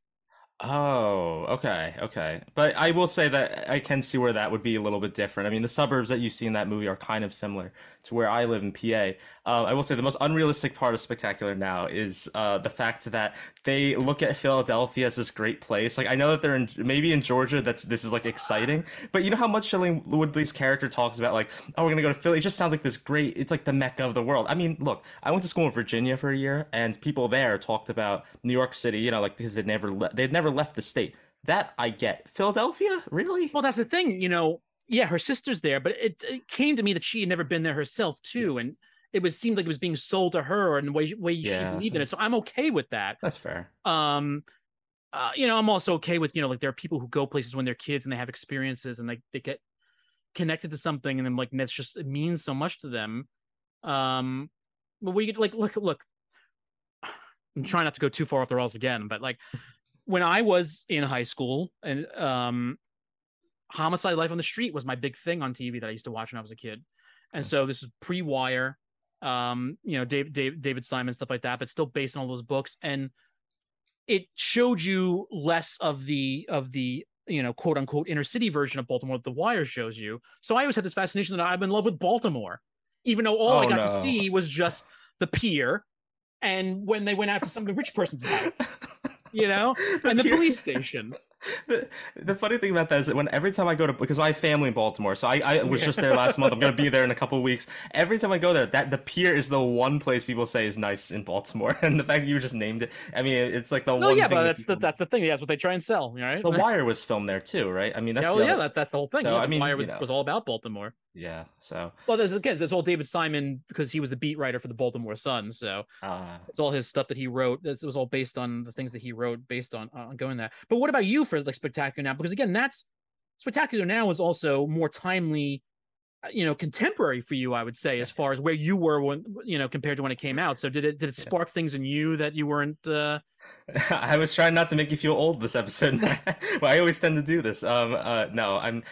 Oh, okay, okay. But I will say that I can see where that would be a little bit different. I mean, the suburbs that you see in that movie are kind of similar to where I live in PA. Uh, I will say the most unrealistic part of Spectacular now is uh, the fact that they look at Philadelphia as this great place. Like I know that they're in maybe in Georgia. That's this is like exciting, but you know how much Shailene Woodley's character talks about like, oh, we're gonna go to Philly. It just sounds like this great. It's like the mecca of the world. I mean, look, I went to school in Virginia for a year, and people there talked about New York City. You know, like because they'd never le- they'd never left the state. That I get. Philadelphia, really? Well, that's the thing. You know, yeah, her sister's there, but it, it came to me that she had never been there herself too, yes. and it was seemed like it was being sold to her and the way way yeah, she believed in it. So I'm okay with that. That's fair. Um, uh, you know, I'm also okay with you know like there are people who go places when they're kids and they have experiences and they they get connected to something and then like that's just it means so much to them. Um, but we like look look. I'm trying not to go too far off the rails again, but like when I was in high school and um homicide life on the street was my big thing on TV that I used to watch when I was a kid. And so this is pre-wire um, you know, Dave, Dave, David Simon, stuff like that, but still based on all those books. And it showed you less of the of the you know quote unquote inner city version of Baltimore that The Wire shows you. So I always had this fascination that I'm in love with Baltimore, even though all oh, I got no. to see was just the pier and when they went out to some of the rich person's house, [laughs] you know, and the police station the, the funny thing about that is that when every time I go to because I have family in Baltimore, so I, I was just there last month. I'm gonna be there in a couple weeks. Every time I go there, that the pier is the one place people say is nice in Baltimore, [laughs] and the fact that you just named it, I mean, it's like the no, one. yeah, but that's people... the that's the thing. That's what they try and sell, right? The [laughs] Wire was filmed there too, right? I mean, that's yeah, well, yeah, that's that's the whole thing. So, yeah, I mean, Wire was, you know. was all about Baltimore. Yeah, so well, there's, again, it's all David Simon because he was the beat writer for the Baltimore Sun, so uh, it's all his stuff that he wrote. It was all based on the things that he wrote based on on going there. But what about you for like Spectacular Now? Because again, that's Spectacular Now is also more timely, uh, you know, contemporary for you, I would say, as [laughs] far as where you were when you know compared to when it came out. So did it did it spark yeah. things in you that you weren't? uh [laughs] I was trying not to make you feel old this episode. [laughs] well, I always tend to do this. Um, uh, no, I'm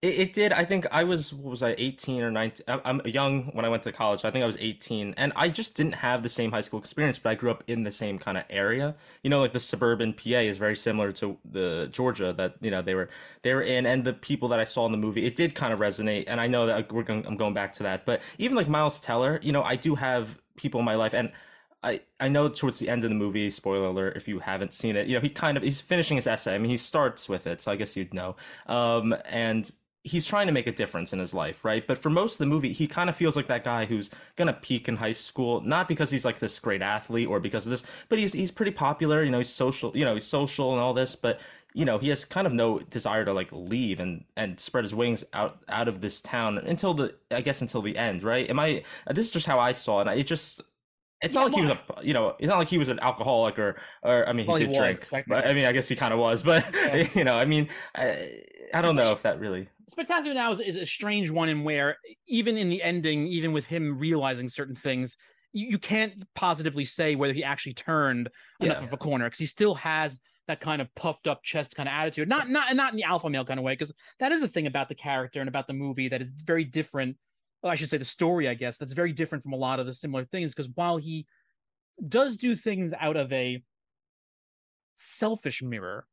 It, it did. I think I was what was I 18 or 19? I- I'm young when I went to college. I think I was 18, and I just didn't have the same high school experience. But I grew up in the same kind of area. You know, like the suburban PA is very similar to the Georgia that you know they were they were in, and the people that I saw in the movie. It did kind of resonate, and I know that we're going. I'm going back to that, but even like Miles Teller, you know, I do have people in my life, and I I know towards the end of the movie, spoiler alert, if you haven't seen it, you know, he kind of he's finishing his essay. I mean, he starts with it, so I guess you'd know. Um, and he's trying to make a difference in his life, right? But for most of the movie, he kind of feels like that guy who's gonna peak in high school, not because he's like this great athlete or because of this, but he's he's pretty popular. You know, he's social. You know, he's social and all this, but you know he has kind of no desire to like leave and and spread his wings out out of this town until the i guess until the end right am i this is just how i saw it it just it's Yeah, not like he was a you know it's not like he was an alcoholic or or i mean he Well, he did was, drink but i mean i guess he kind of was but [laughs] Yeah. you know i mean I, I don't know if that really Spectacular Now is, is a strange one in where even in the ending, even with him realizing certain things, you, you can't positively say whether he actually turned enough Yeah. of a corner because he still has that kind of puffed up chest kind of attitude. Not not not in the alpha male kind of way, because that is the thing about the character and about the movie that is very different. Well, I should say the story, I guess, that's very different from a lot of the similar things. Because while he does do things out of a selfish mirror,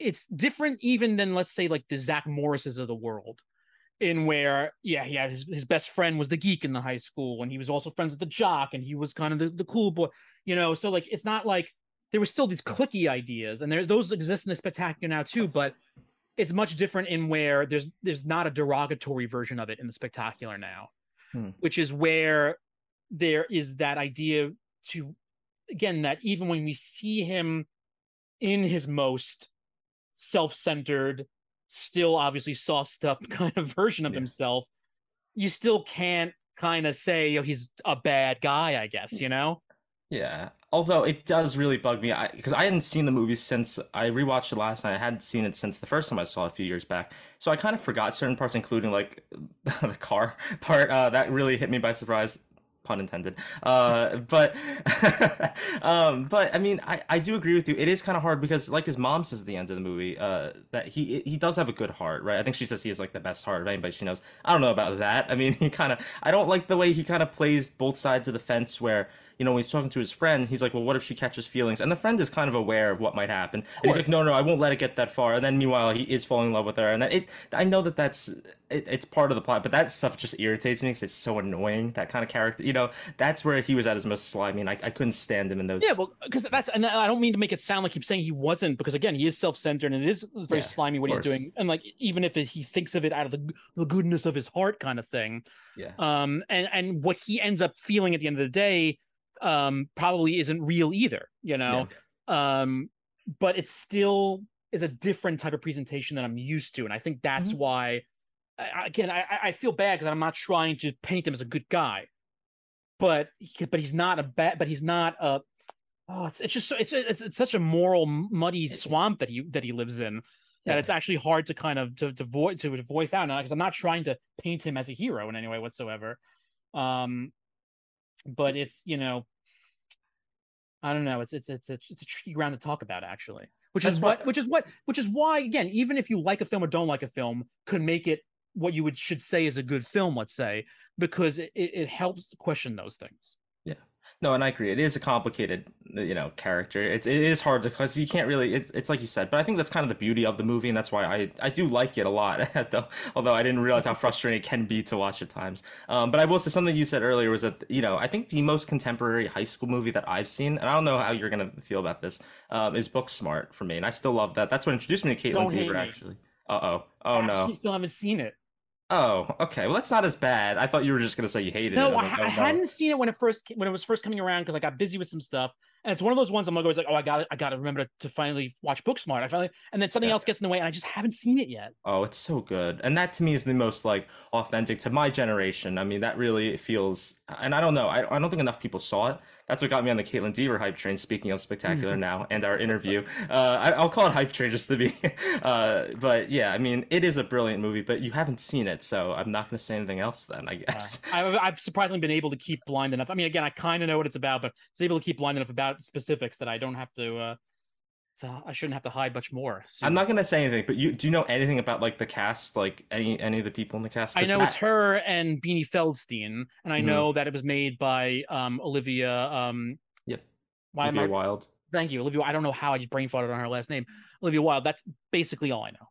it's different even than let's say like the Zach Morrises of the world, in where yeah he had his, his best friend was the geek in the high school and he was also friends with the jock and he was kind of the, the cool boy, you know. So like it's not like there was still these cliquey ideas and there those exist in the spectacular now too, but it's much different in where there's there's not a derogatory version of it in the spectacular now, Hmm. which is where there is that idea to again that even when we see him in his most self-centered still obviously sauced up [laughs] kind of version of Yeah. himself you still can't kind of say he's a bad guy i guess you know Yeah. Although it does really bug me because I, hadn't seen the movie since I rewatched it last night. I hadn't seen it since the first time I saw it a few years back. So I kind of forgot certain parts, including like [laughs] the car part. Uh, that really hit me by surprise. Pun intended. Uh, but [laughs] um, but I mean, I, I do agree with you. It is kind of hard because, like his mom says at the end of the movie, uh, that he he does have a good heart, right? I think she says he has like the best heart of anybody she knows. I don't know about that. I mean, [laughs] he kind of I don't like the way he kind of plays both sides of the fence where you know, when he's talking to his friend, he's like, well, what if she catches feelings? And the friend is kind of aware of what might happen. And he's like, no, no, I won't let it get that far. And then meanwhile, he is falling in love with her. And that it, I know that that's, it, it's part of the plot, but that stuff just irritates me because it's so annoying. That kind of character, you know, that's where he was at his most slimy. And I, I couldn't stand him in those. yeah well because that's and i don't mean to make it sound like he's saying he wasn't because again he is self-centered and it is very Yeah, slimy what he's doing and like even if it, he thinks of it out of the, the goodness of his heart kind of thing yeah. um and and what he ends up feeling at the end of the day um probably isn't real either you know um but it still is a different type of presentation that i'm used to and i think that's Mhm. why again i I- feel bad because i'm not trying to paint him as a good guy but but he's not a bad but he's not a oh it's it's just so it's it's, it's such a moral muddy swamp that he that he lives in that Yeah. it's actually hard to kind of to to, vo- to, to voice out because i'm not trying to paint him as a hero in any way whatsoever um but it's you know i don't know. It's it's it's it's, it's a tricky ground to talk about actually which is That's what which is what which is why again even if you like a film or don't like a film could make it what you would should say is a good film let's say because it it helps question those things No, and I agree. It is a complicated, you know, character. It's it is hard to because you can't really. It's it's like you said, but I think that's kind of the beauty of the movie, and that's why I I do like it a lot. [laughs] Though, although I didn't realize how frustrating it can be to watch at times. Um, but I will say something you said earlier was that you know I think the most contemporary high school movie that I've seen, and I don't know how you're gonna feel about this, um, is Booksmart for me, and I still love that. That's what introduced me to Kaitlyn me. actually. Uh oh. Oh no. you still haven't seen it Oh, okay. Well, that's not as bad. I thought you were just gonna say you hated No, it. I, like, oh, I oh, no. hadn't seen it when it first when it was first coming around because I got busy with some stuff, and it's one of those ones I'm always like, oh, I got it, I got to remember to, to finally watch Booksmart. I finally, and then something Yeah. else gets in the way, and I just haven't seen it yet. Oh, it's so good. And that to me is the most like authentic to my generation. I mean, that really feels and I don't know. I, I don't think enough people saw it. That's what got me on the Kaitlyn Dever hype train, speaking of spectacular now and our interview. Uh I, I'll call it hype train just to be [laughs] uh but yeah, I mean it is a brilliant movie, but you haven't seen it, so I'm not gonna say anything else then, I guess. I've, I've surprisingly been able to keep blind enough. I mean, again, I kind of know what it's about, but I was able to keep blind enough about specifics that I don't have to uh, uh, I shouldn't have to hide much more. I'm not gonna say anything, but you do you know anything about like the cast, like any any of the people in the cast? I know that- it's her and Beanie Feldstein, and I Mhm. know that it was made by um, Olivia. Um, Yep. why Olivia am I? Wilde. Thank you, Olivia. I don't know how I just brain farted on her last name, Olivia Wilde. That's basically all I know.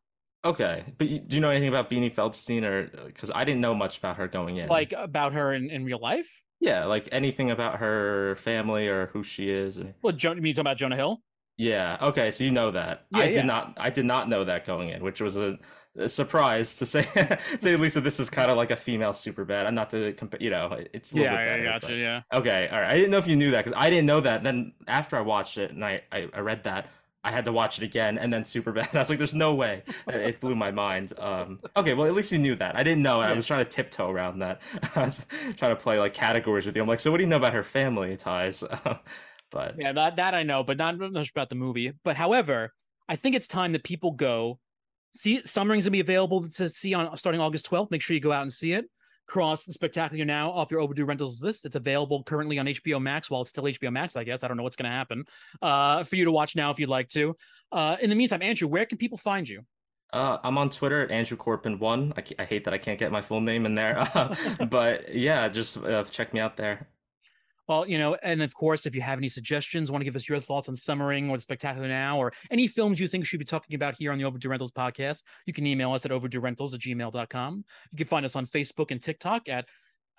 Okay, but you, do you know anything about Beanie Feldstein, or because I didn't know much about her going in? Like about her in, in real life. yeah, like anything about her family or who she is. or- Well, Jonah, you mean talking about Jonah Hill? Yeah. Okay, so you know that. Yeah, I did yeah. not. I did not know that going in, which was a, a surprise to say. [laughs] say at least this is kind of like a female super bad. I'm not to compare. You know, it's a little bit better. gotcha. but- Yeah. Okay, all right. I didn't know if you knew that because I didn't know that. Then after I watched it and I, I, I read that, I had to watch it again and then super bad. [laughs] I was like, "There's no way." It- It blew my mind. Um, okay, well at least you knew that. I didn't know. I was trying to tiptoe around that. [laughs] I was trying to play like categories with you. I'm like, so what do you know about her family ties? But Yeah, that that I know, but not much about the movie. But however, I think it's time that people go see Summering's gonna be available to see on starting August 12th. Make sure you go out and see it. Cross the Spectacular now off your overdue rentals list. It's available currently on HBO Max. While it's still HBO Max, I guess I don't know what's gonna happen. Uh, for you to watch now if you'd like to. Uh, in the meantime, Andrew, where can people find you? Uh, I'm on Twitter at Andrew Corpin one. I, I hate that I can't get my full name in there, [laughs] [laughs] but yeah, just uh, check me out there. Well, you know, and of course, if you have any suggestions, want to give us your thoughts on Summering or The Spectacular Now, or any films you think we should be talking about here on the Overdue Rentals podcast, you can email us at overduerentals at gmail.com. You can find us on Facebook and TikTok at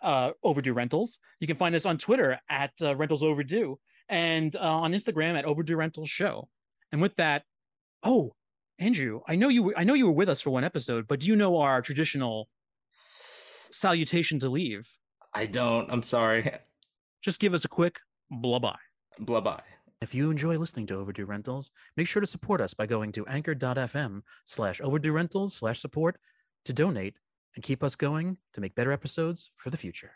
uh, Overdue Rentals. You can find us on Twitter at uh, Rentals Overdue and uh, on Instagram at Overdue Rentals Show. And with that, oh, Andrew, I know you were, I know you were with us for one episode, but do you know our traditional salutation to leave? I don't. I'm sorry. [laughs] Just give us a quick blah bye. Blah bye. If you enjoy listening to Overdue Rentals, make sure to support us by going to anchor.fm slash overdue rentals slash support to donate and keep us going to make better episodes for the future.